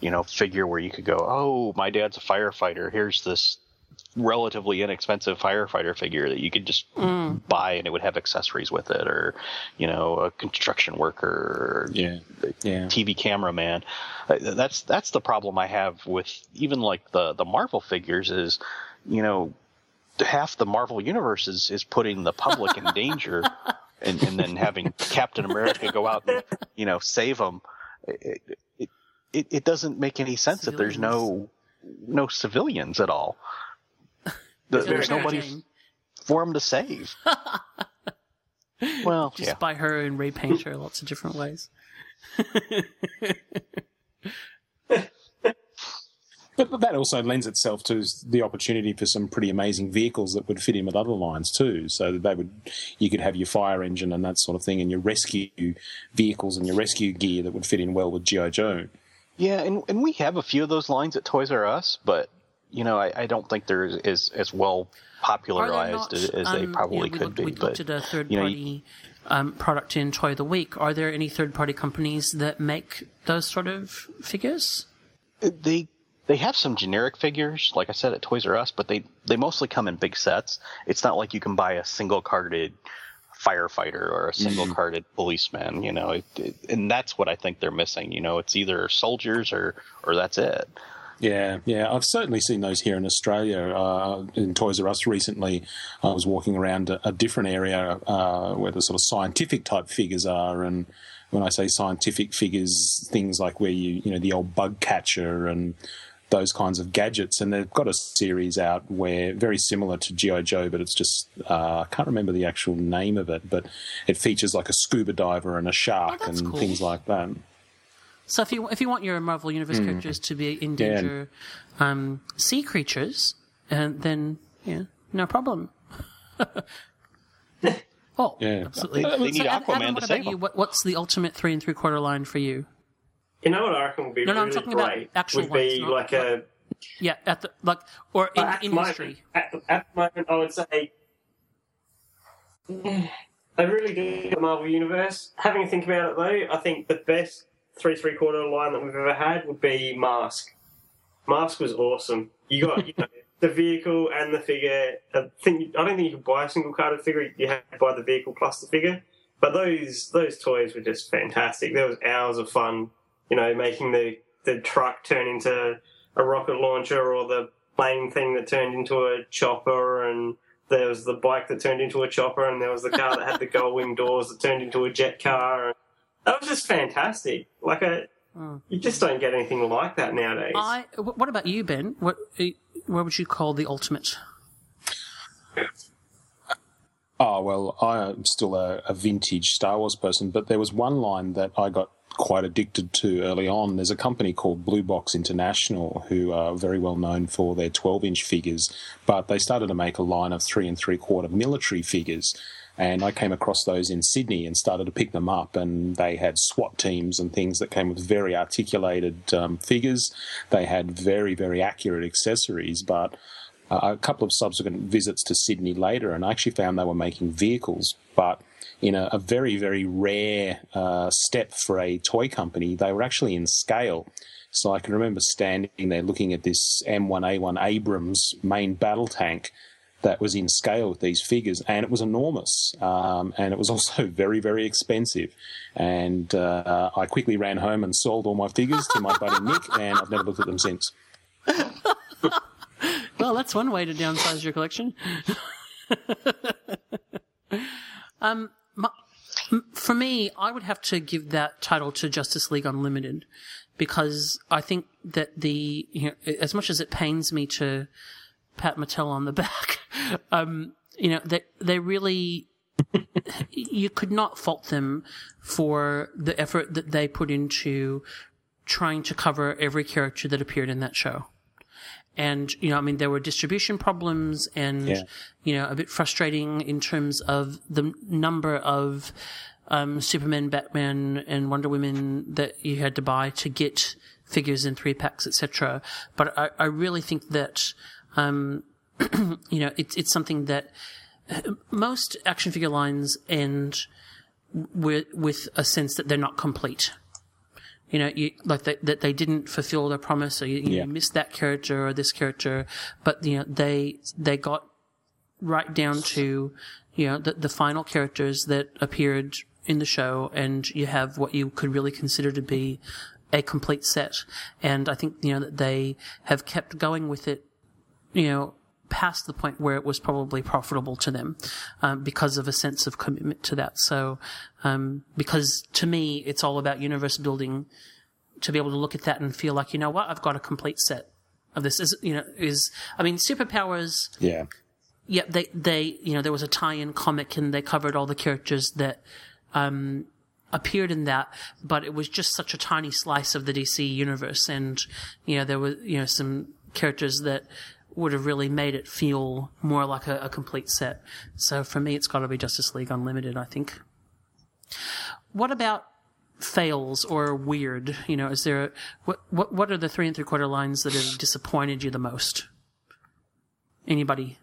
you know, figure where you could go, oh, my dad's a firefighter. Here's this relatively inexpensive firefighter figure that you could just Mm. buy and it would have accessories with it or you know a construction worker or yeah. Yeah. Tv cameraman Uh, that's that's the problem i have with even like the the marvel figures is you know half the marvel universe is is putting the public in danger (laughs) and, and then having captain america go out and you know save them it, it, it, it doesn't make any sense if there's no no civilians at all Th- there's nobody Jane. for him to save (laughs) Well, just yeah. buy her and repaint her lots of different ways. (laughs) But, but that also lends itself to the opportunity for some pretty amazing vehicles that would fit in with other lines too. So that they would, you could have your fire engine and that sort of thing, and your rescue vehicles and your rescue gear that would fit in well with GI Joe. Yeah, and and we have a few of those lines at Toys R Us, but you know, I, I don't think they're as, as, as well popularized as, as they um, probably you know, we could looked, be. We but at a third you know, party um, product in Toy of the Week. Are there any third party companies that make those sort of figures? they they have some generic figures, like I said at Toys R Us, but they they mostly come in big sets. It's not like you can buy a single carded firefighter or a single carded policeman. You know, it, it, and that's what I think they're missing. You know, it's either soldiers or or that's it. Yeah, yeah, I've certainly seen those here in Australia. Uh, in Toys R Us recently, I was walking around a, a different area uh, where the sort of scientific type figures are, and when I say scientific figures, things like where you you know the old bug catcher and those kinds of gadgets, and they've got a series out where very similar to GI Joe, but it's just uh, I can't remember the actual name of it, but it features like a scuba diver and a shark and cool. things like that. So if you if you want your Marvel Universe Mm. characters to be in Yeah. danger, um, sea creatures, and then yeah, no problem. (laughs) oh, Yeah, absolutely. They need So, Adam, Aquaman Adam, to what save about you? What, what's the ultimate three and three quarter line for you? You know what I reckon would be No, no, I'm really talking about great? actual would be ones, not- like a Yeah, at the like or in at the the moment- industry. At the, at the moment, I would say (sighs) they really do the Marvel Universe. Having a think about it though, I think the best three three quarter line that we've ever had would be Mask. Mask was awesome. You got you know, (laughs) the vehicle and the figure. I think I don't think you could buy a single carded figure. You had to buy the vehicle plus the figure. But those those toys were just fantastic. There was hours of fun, you know, making the the truck turn into a rocket launcher or the plane thing that turned into a chopper and there was the bike that turned into a chopper and there was the car that had the (laughs) gull wing doors that turned into a jet car. That was just fantastic. Like a, you just don't get anything like that nowadays. I. What about you, Ben? What uh, what would you call the ultimate? Oh well, I'm still a, a vintage Star Wars person, but there was one line that I got quite addicted to early on. There's a company called Blue Box International who are very well known for their 12 inch figures, but they started to make a line of three and three quarter military figures. And I came across those in Sydney and started to pick them up. And they had SWAT teams and things that came with very articulated um, figures. They had very, very accurate accessories, but uh, a couple of subsequent visits to Sydney later, and I actually found they were making vehicles, but in a, a very, very rare uh, step for a toy company, they were actually in scale. So I can remember standing there looking at this M1A1 Abrams main battle tank that was in scale with these figures, and it was enormous, um, and it was (laughs) also very, very expensive. And uh, I quickly ran home and sold all my figures to my buddy Nick, and I've never looked at them since. (laughs) Well, that's one way to downsize your collection. (laughs) um, my, for me, I would have to give that title to Justice League Unlimited because I think that the you know, as much as it pains me to pat Mattel on the back, (laughs) um, you know, they they really you could not fault them for the effort that they put into trying to cover every character that appeared in that show. And, you know, I mean, there were distribution problems and, Yeah. you know, a bit frustrating in terms of the number of, um, Superman, Batman, and Wonder Woman that you had to buy to get figures in three packs, etc. But I, I really think that, um, (clears throat) you know, it's, it's something that uh, most action figure lines end with, with a sense that they're not complete. You know, you, like that, that they didn't fulfill their promise, or you, you Yeah. missed that character or this character, but you know they they got right down to you know the the final characters that appeared in the show, and you have what you could really consider to be a complete set. And I think you know that they have kept going with it, you know, past the point where it was probably profitable to them um, because of a sense of commitment to that. So, um, because to me, it's all about universe building. To be able to look at that and feel like, you know what, I've got a complete set of this. Is you know, is I mean, superpowers Yeah. yeah, they they you know there was a tie-in comic and they covered all the characters that um, appeared in that, but it was just such a tiny slice of the DC universe, and you know there were you know some characters that would have really made it feel more like a, a complete set. So for me, it's got to be Justice League Unlimited. I think. What about fails or weird? You know, is there a, what what what are the three and three quarter lines that have disappointed you the most? Anybody?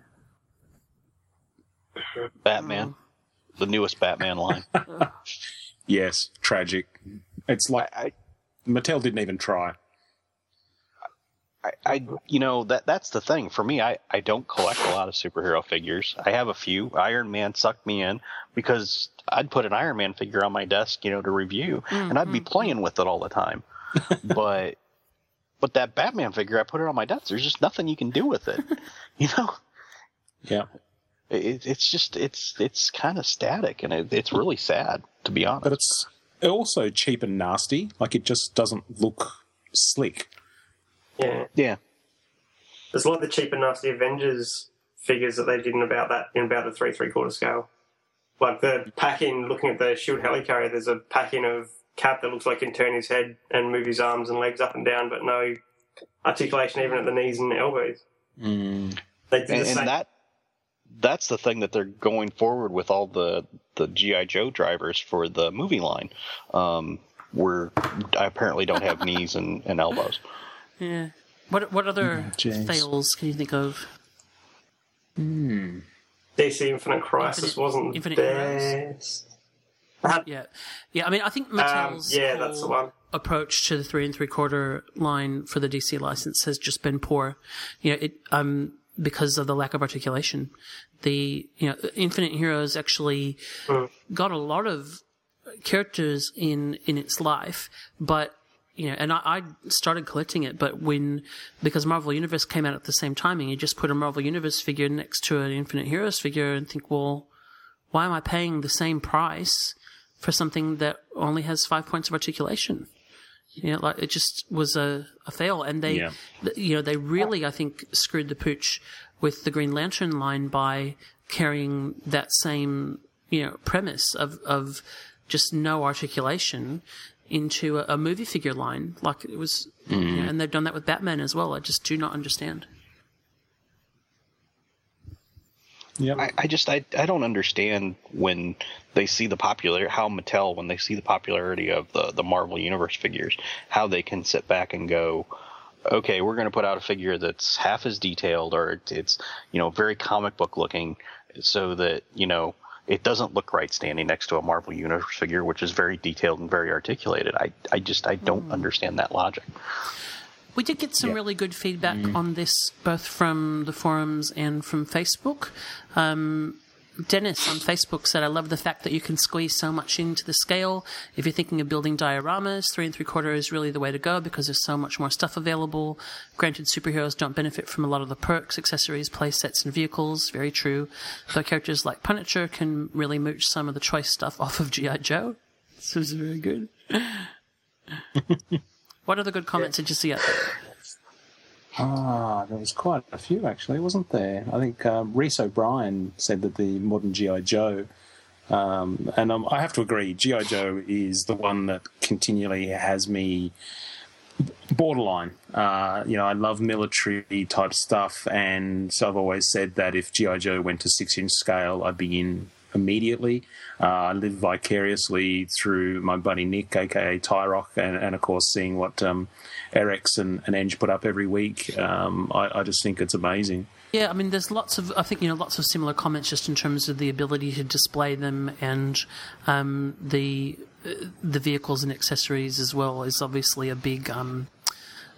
Batman, the newest Batman line. (laughs) Yes, tragic. It's like Mattel didn't even try. I, I, you know, that that's the thing for me. I, I don't collect a lot of superhero figures. I have a few. Iron Man sucked me in because I'd put an Iron Man figure on my desk, you know, to review, and I'd be mm-hmm. playing with it all the time. (laughs) but but that Batman figure, I put it on my desk. There's just nothing you can do with it. (laughs) You know, Yeah. it, it's just it's it's kind of static, and it, it's really sad to be honest. But it's also cheap and nasty. Like it just doesn't look slick. Yeah. Yeah. There's a lot of the cheap and nasty Avengers figures that they did in about that in about a three three quarter scale. Like the packing, looking at the shield helicarrier, there's a packing of Cap that looks like he can turn his head and move his arms and legs up and down, but no articulation even at the knees and elbows. Mm. They did the and, and that that's the thing that they're going forward with all the the GI Joe drivers for the movie line. Um, where I apparently don't have knees and, and elbows. Yeah. What what other James. fails can you think of? Hmm. DC Infinite Crisis Infinite- wasn't Infinite best. Yeah, yeah. I mean, I think Mattel's Um, yeah, that's the whole one. approach to the three and three quarter line for the DC license has just been poor. You know, it um because of the lack of articulation. The you know Infinite Heroes actually got a lot of characters in in its life, but you know, and I, I started collecting it, but when because Marvel Universe came out at the same timing, you just put a Marvel Universe figure next to an Infinite Heroes figure and think, well, why am I paying the same price for something that only has five points of articulation? You know, like it just was a, a fail, and they, Yeah. th- you know, they really I think screwed the pooch with the Green Lantern line by carrying that same you know premise of of just no articulation into a, a movie figure line. Like it was you know, mm. and they've done that with batman as well. I just do not understand. I, I just I, I don't understand when they see the popular how Mattel when they see the popularity of the the Marvel Universe figures how they can sit back and go okay we're going to put out a figure that's half as detailed or it's you know very comic book looking so that you know it doesn't look right standing next to a Marvel Universe figure which is very detailed and very articulated I I just I don't understand that logic We did get some really good feedback Mm. on this, both from the forums and from Facebook. Um, Dennis on Facebook said, I love the fact that you can squeeze so much into the scale. If you're thinking of building dioramas, three and three quarter is really the way to go because there's so much more stuff available. Granted, superheroes don't benefit from a lot of the perks, accessories, play sets, and vehicles. Very true. Though characters like Punisher can really mooch some of the choice stuff (laughs) off of G.I. Joe. This was very good. (laughs) what other good comments did you see out there? Ah, there was quite a few actually, wasn't there? I think um, Reese O'Brien said that the modern GI Joe, um, and um, I have to agree, GI Joe is the one that continually has me borderline. Uh, you know, I love military type stuff, and so I've always said that if GI Joe went to six inch scale, I'd be in immediately. Uh, I live vicariously through my buddy Nick, aka Tyrock, and, and of course seeing what um, Erex and, and Eng put up every week. Um, I, I just think it's amazing. Yeah, I mean, there's lots of, I think, you know, lots of similar comments just in terms of the ability to display them and um, the uh, the vehicles and accessories as well is obviously a big um,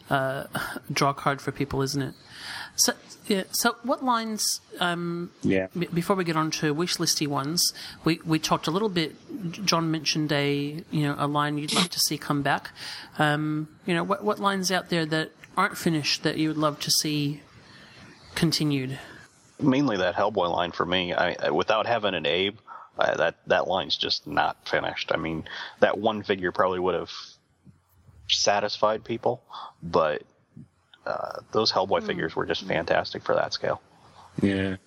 uh, draw card for people, isn't it? So, yeah. So, what lines? Um, Yeah. b- before we get on to wish listy ones, we, we talked a little bit. John mentioned a you know a line you'd like to see come back. Um, you know, what what lines out there that aren't finished that you would love to see continued? mainly that Hellboy line for me. I, I- without having an Abe, uh, that that line's just not finished. I mean, that one figure probably would have satisfied people, but uh, those Hellboy figures were just fantastic for that scale. Yeah.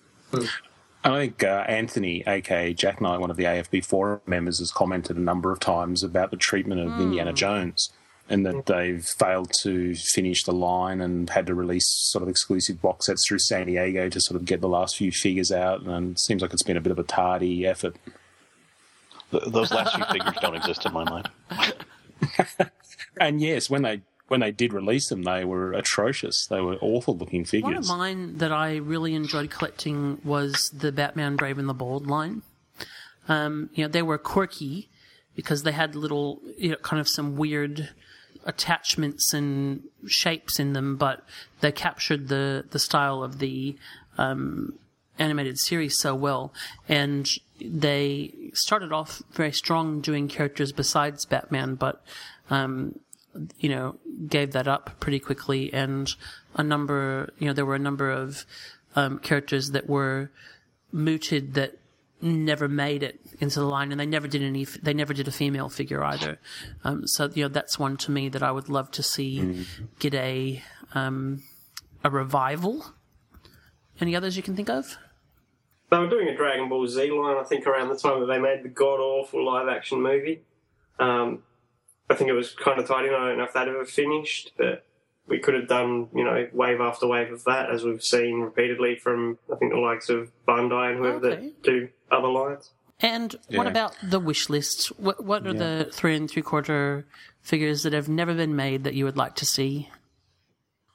I think uh, Anthony, aka Jack Knight, one of the AFB forum members, has commented a number of times about the treatment of Indiana Jones and that they've failed to finish the line and had to release sort of exclusive box sets through San Diego to sort of get the last few figures out. And it seems like it's been a bit of a tardy effort. Th- those last few figures don't exist in my mind. (laughs) And yes, when they when they did release them, they were atrocious. They were awful looking figures. One of mine that I really enjoyed collecting was the Batman Brave and the Bold line. Um, you know, they were quirky because they had little, you know, kind of some weird attachments and shapes in them, but they captured the, the style of the, um, animated series so well. And they started off very strong doing characters besides Batman, but, um, you know, gave that up pretty quickly, and a number, you know, there were a number of um, characters that were mooted that never made it into the line, and they never did any. They never did a female figure either. Um, so you know, that's one to me that I would love to see get a um, a revival. Any others you can think of? They were doing a Dragon Ball Z line, I think, around the time that they made the god awful live action movie. Um, I think it was kind of tied in. I don't know if that ever finished, but we could have done, you know, wave after wave of that, as we've seen repeatedly from, I think, the likes of Bandai and whoever Okay. that do other lines. And what about the wish list? What, what are the three and three quarter figures that have never been made that you would like to see?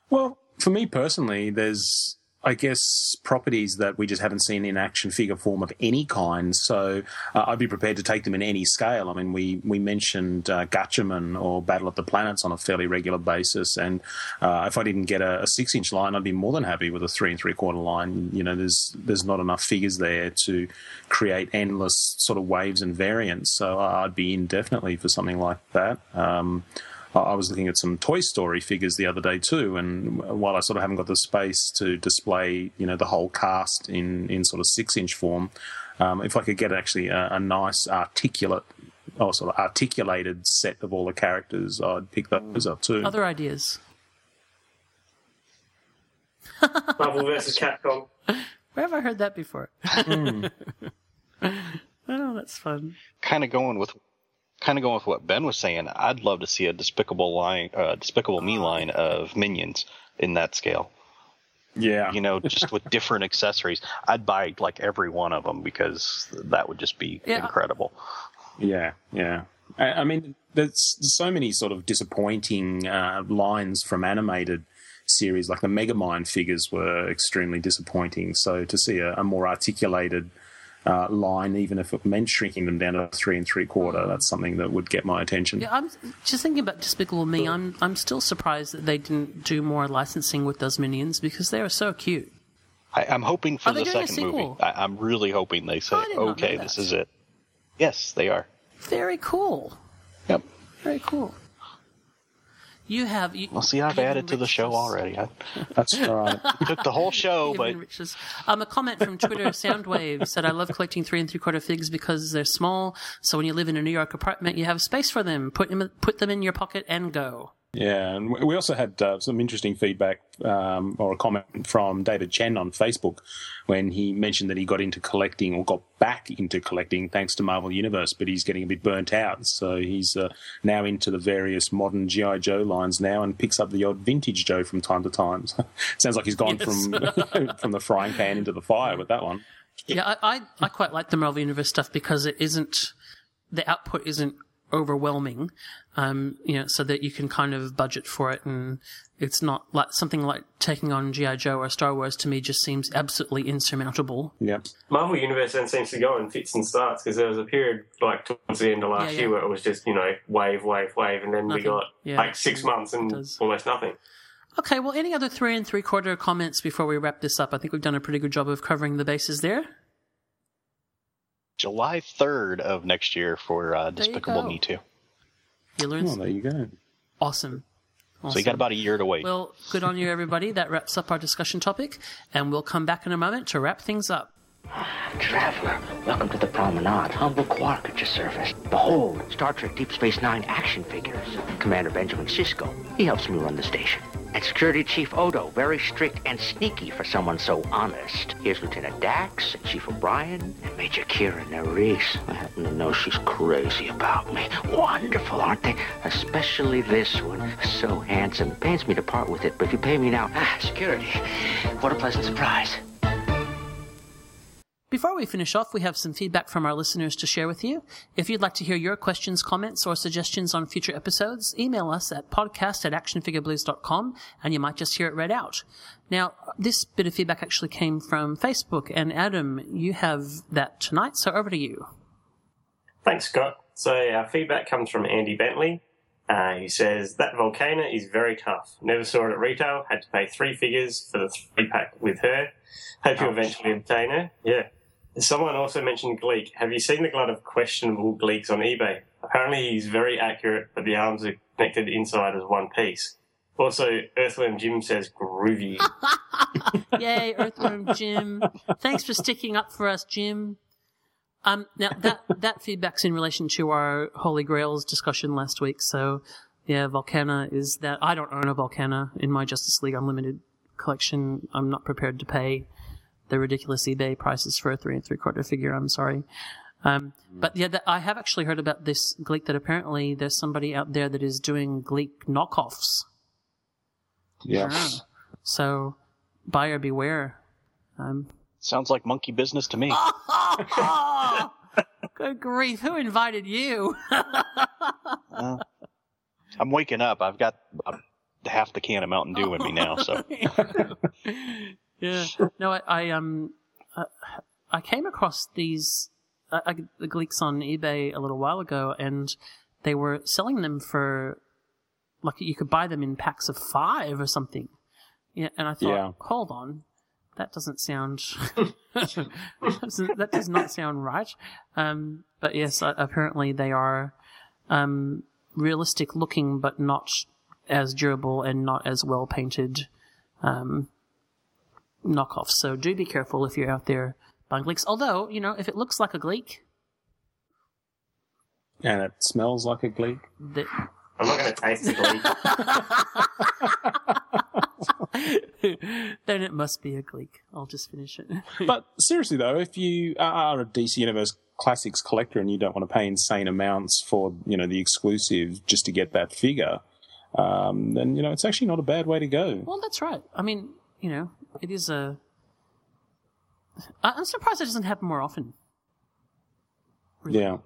Well, for me personally, there's, I guess, properties that we just haven't seen in action figure form of any kind. So uh, I'd be prepared to take them in any scale. I mean, we, we mentioned uh, Gatchaman or Battle of the Planets on a fairly regular basis. And uh, if I didn't get a, a six inch line, I'd be more than happy with a three and three quarter line. You know, there's, there's not enough figures there to create endless sort of waves and variants. So I'd be in definitely for something like that. Um, I I was looking at some Toy Story figures the other day too, and while I sort of haven't got the space to display, you know, the whole cast in in sort of six inch form, um, if I could get actually a, a nice articulate or sort of articulated set of all the characters, I'd pick those up too. Other ideas? (laughs) Marvel versus Capcom. Where have I heard that before? (laughs) oh, that's fun. kind of going with kind of going with what Ben was saying. I'd love to see a despicable line, uh, despicable me line of minions in that scale. Yeah, you know, just with different accessories. I'd buy like every one of them because that would just be Yeah. incredible. Yeah, yeah. I, I mean, there's so many sort of disappointing uh, lines from animated series, like the Megamind figures were extremely disappointing. So to see a, a more articulated uh, line, even if it meant shrinking them down to three and three quarter, that's something that would get my attention. Yeah, I'm just thinking about Despicable Me. I'm I'm still surprised that they didn't do more licensing with those minions because they are so cute. I, I'm hoping for Are the second movie. I, I'm really hoping they say, did "Okay, this is it." Yes, they are. Very cool. Yep. Very cool. You have. You, Well, see, I've you've added to the show already. I, (laughs) That's right. (laughs) took the whole show, but enriched. Um, a comment from Twitter, (laughs) Soundwave said, "I love collecting three and three quarter figs because they're small. So when you live in a New York apartment, you have space for them. Put them put them in your pocket and go." Yeah, and we also had uh, some interesting feedback um, or a comment from David Chen on Facebook when he mentioned that he got into collecting or got back into collecting thanks to Marvel Universe, but he's getting a bit burnt out. So he's uh, now into the various modern GI Joe lines now and picks up the odd vintage Joe from time to time. (laughs) Sounds like he's gone Yes. from (laughs) from the frying pan into the fire with that one. Yeah, I, I, I quite like the Marvel Universe stuff because it isn't the output isn't overwhelming, um, you know, so that you can kind of budget for it, and it's not like something like taking on GI Joe or Star Wars. To me, just seems absolutely insurmountable. Yeah. Marvel Universe then seems to go in fits and starts because there was a period like towards the end of last Yeah, yeah. year where it was just you know wave, wave, wave, and then we got Yeah. like six months and almost nothing. Okay, well, any other three and three quarter comments before we wrap this up? I think we've done a pretty good job of covering the bases there. July 3rd of next year for uh, Despicable. Me 2. You learned Oh, there you go. awesome. So you got about a year to wait. Well, good on you, everybody. That wraps up our discussion topic, and we'll come back in a moment to wrap things up. Traveler, welcome to the promenade. Humble Quark at your service. Behold, Star Trek Deep Space Nine action figures. Commander Benjamin Sisko. He helps me run the station. And Security Chief Odo, very strict and sneaky for someone so honest. Here's Lieutenant Dax, and Chief O'Brien, and Major Kira Nerys. I happen to know she's crazy about me. Wonderful, aren't they? Especially this one. So handsome. Pains me to part with it, but if you pay me now, ah, security. What a pleasant surprise. Before we finish off, we have some feedback from our listeners to share with you. If you'd like to hear your questions, comments, or suggestions on future episodes, email us at podcast at actionfigureblues.com and you might just hear it read out. Now, this bit of feedback actually came from Facebook, and Adam, you have that tonight, so over to you. Thanks, Scott. So our feedback comes from Andy Bentley. Uh, he says that Volcana is very tough. Never saw it at retail. Had to pay three figures for the three pack with her. Hope you eventually obtain her. Yeah. Someone also mentioned Gleek. Have you seen the glut of questionable Gleeks on eBay? Apparently he's very accurate, but the arms are connected inside as one piece. Also, Earthworm Jim says groovy. (laughs) (laughs) Yay, Earthworm Jim. Thanks for sticking up for us, Jim. Um, now that that feedback's in relation to our Holy Grails discussion last week. So, yeah, Volcana is that I don't own a Volcana in my Justice League Unlimited collection. I'm not prepared to pay the ridiculous eBay prices for a three and three quarter figure. I'm sorry. Um, but yeah, that, I have actually heard about this Gleek that apparently there's somebody out there that is doing Gleek knockoffs. Yeah. Yeah. So, buyer beware. Um, Sounds like monkey business to me. (laughs) Good grief! Who invited you? (laughs) Uh, I'm waking up. I've got uh, half the can of Mountain Dew in me now. So (laughs) yeah. No, I, I um, uh, I came across these uh, uh, the Gleeks on eBay a little while ago, and they were selling them for like you could buy them in packs of five or something. Yeah, and I thought, Yeah. hold on, that doesn't sound (laughs) (laughs) that does not sound right. Um, but yes, uh, apparently they are um, realistic looking, but not as durable and not as well painted um, knockoffs. So do be careful if you're out there buying Gleeks. Although, you know, if it looks like a Gleek, And it smells like a gleek. that I'm not going to taste the Gleek. (laughs) then it must be a Gleek. I'll just finish it. (laughs) But seriously though, if you are a DC Universe Classics collector and you don't want to pay insane amounts for you know the exclusive just to get that figure, um, then you know it's actually not a bad way to go. well, that's right. I mean, you know, it is a. I- I'm surprised it doesn't happen more often. Yeah.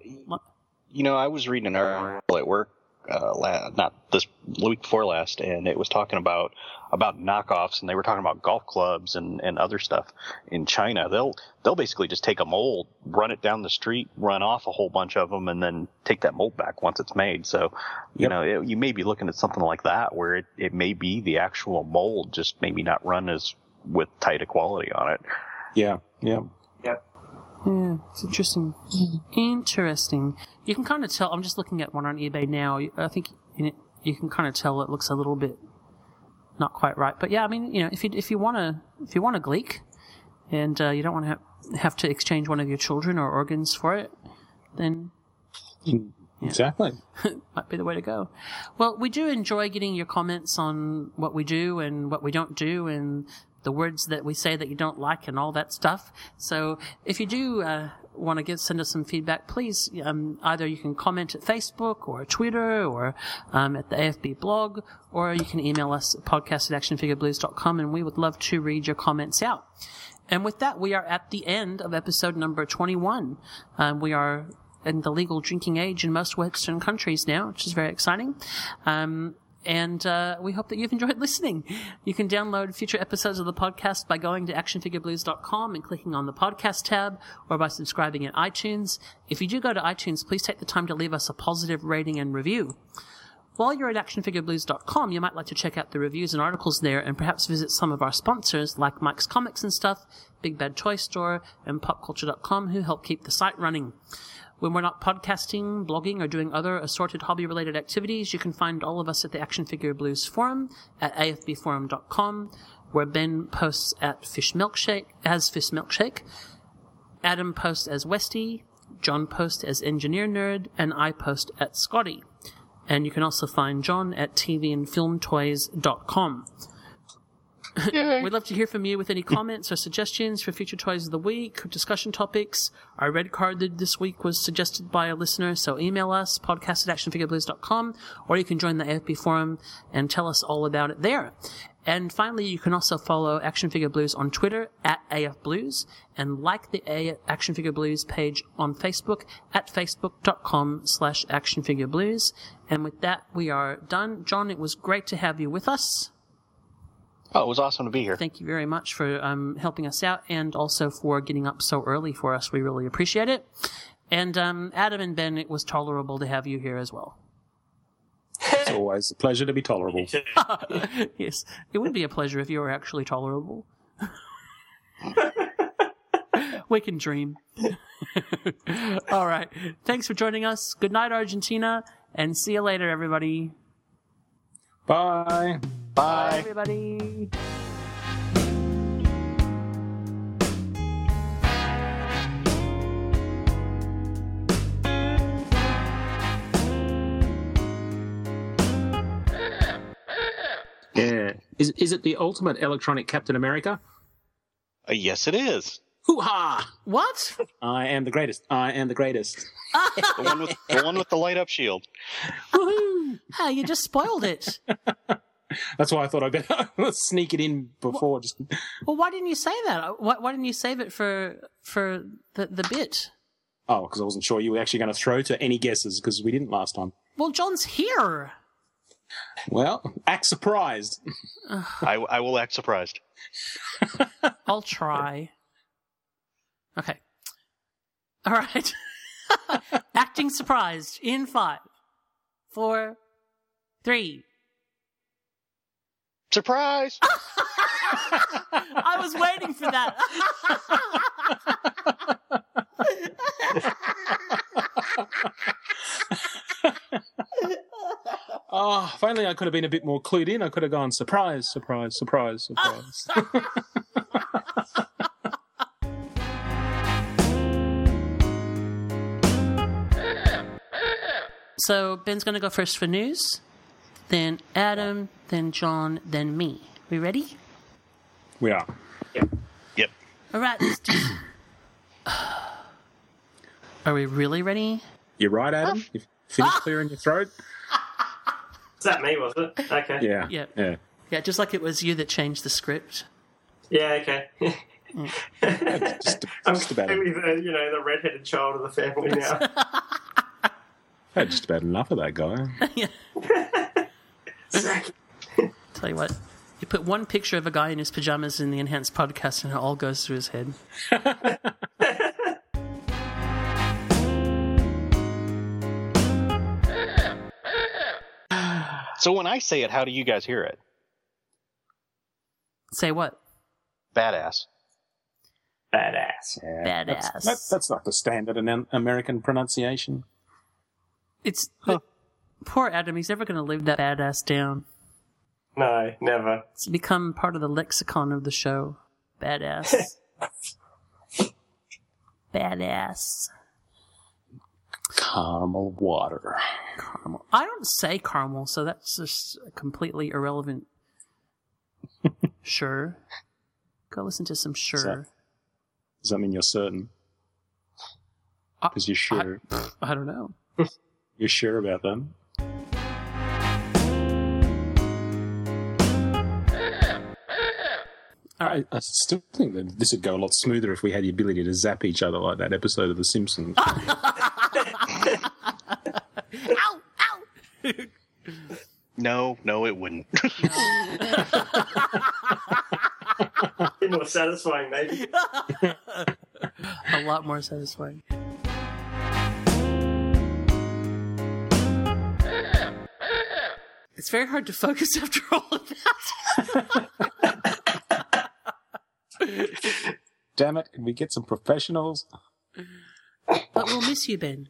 you know, I was reading an article at work, uh, la- not this week before last, and it was talking about about knockoffs, and they were talking about golf clubs and, and other stuff in China. They'll they'll basically just take a mold, run it down the street, run off a whole bunch of them, and then take that mold back once it's made. So, you Yep. know, it, you may be looking at something like that where it, it may be the actual mold, just maybe not run as with tight a quality on it. Yeah, yeah. Yep. Yeah, it's interesting. Interesting. You can kind of tell. I'm just looking at one on eBay now. I think in it, you can kind of tell it looks a little bit not quite right. But yeah, I mean, you know, if you if you want to if you want a Gleek, and uh, you don't want to have, have to exchange one of your children or organs for it, then Exactly. (laughs) might be the way to go. Well, we do enjoy getting your comments on what we do and what we don't do and the words that we say that you don't like and all that stuff. So if you do uh, want to get send us some feedback, please um, either you can comment at Facebook or Twitter or um, at the AFB blog, or you can email us at podcast at actionfigureblues.com and we would love to read your comments out. And with that, we are at the end of episode number 21. Um, we are in the legal drinking age in most Western countries now, which is very exciting. Um, and uh, we hope that you've enjoyed listening. You can download future episodes of the podcast by going to actionfigureblues.com and clicking on the podcast tab or by subscribing at iTunes. If you do go to iTunes, please take the time to leave us a positive rating and review. While you're at actionfigureblues.com, you might like to check out the reviews and articles there and perhaps visit some of our sponsors like Mike's Comics and Stuff, Big Bad Toy Store, and popculture.com who help keep the site running. When we're not podcasting, blogging, or doing other assorted hobby related activities, you can find all of us at the Action Figure Blues forum at afbforum.com, where Ben posts at Fish Milkshake, as Fish Milkshake, Adam posts as Westy, John posts as Engineer Nerd, and I post at Scotty. And you can also find John at tvandfilmtoys.com. We'd love to hear from you with any comments or suggestions for future toys of the week, discussion topics. Our red card this week was suggested by a listener, so email us, podcast at actionfigureblues.com, or you can join the AFB forum and tell us all about it there. And finally, you can also follow Action Figure Blues on Twitter at AF Blues and like the A- Action Figure Blues page on Facebook at facebook.com slash Action Figure Blues. And with that, we are done. John, it was great to have you with us. Oh, it was awesome to be here. Thank you very much for um, helping us out and also for getting up so early for us. We really appreciate it. And um, Adam and Ben, it was tolerable to have you here as well. It's always a pleasure to be tolerable. (laughs) (laughs) yes, it would be a pleasure if you were actually tolerable. (laughs) we can dream. All right. Thanks for joining us. Good night, Argentina, and see you later, everybody. Bye. Bye, everybody. Yeah. Is is it the ultimate electronic Captain America? Uh, yes, it is. Hoo ha! What? I am the greatest. I am the greatest. The one with the one with the light up shield. (laughs) Woohoo! You just spoiled it. (laughs) That's why I thought I'd better (laughs) sneak it in before. Just Well, why didn't you say that? Why, why didn't you save it for for the the bit? oh, because I wasn't sure you were actually going to throw to any guesses because we didn't last time. Well, John's here. Well, act surprised. (laughs) I, I will act surprised. (laughs) I'll try. Okay. All right. Acting surprised in five, four, three. Surprise! (laughs) I was waiting for that. Oh, (laughs) if only I could have been a bit more clued in. I could have gone surprise, surprise, surprise, surprise. (laughs) so Ben's going to go first for news, then Adam, then John, then me. We ready? we are. Yep. All right. Let's do. Are we really ready? You're right, Adam? Ah. You finished clearing your throat? Is that me, was it? Okay. Yeah. Yeah. Yeah. Yeah, just like it was you that changed the script. Yeah, okay. Just, (laughs) I'm just about clearly the, you know, the redheaded child of the family now. I had just about enough of that guy. (laughs) (laughs) (laughs) Tell you what, you put one picture of a guy in his pajamas in the enhanced podcast, and it all goes through his head. (laughs) So when I say it, how do you guys hear it? Say what? Badass. Badass. Yeah, That's, Badass. that, that's not the standard Amer- American pronunciation. It's poor Adam. He's never going to live that badass down. No, never. It's become part of the lexicon of the show. Badass. (laughs) badass. Caramel water. Caramel. I don't say caramel, so that's just completely irrelevant. (laughs) sure. Go listen to some sure. Does that mean you're certain? Uh, because you're sure. (laughs) I don't know. You're sure about them? I, I still think that this would go a lot smoother if we had the ability to zap each other like that episode of The Simpsons. (laughs) ow! Ow! No, no, it wouldn't. (laughs) More satisfying, maybe. A lot more satisfying. It's very hard to focus (laughs) after all of that. (laughs) Damn it, can we get some professionals? But we'll miss you, Ben.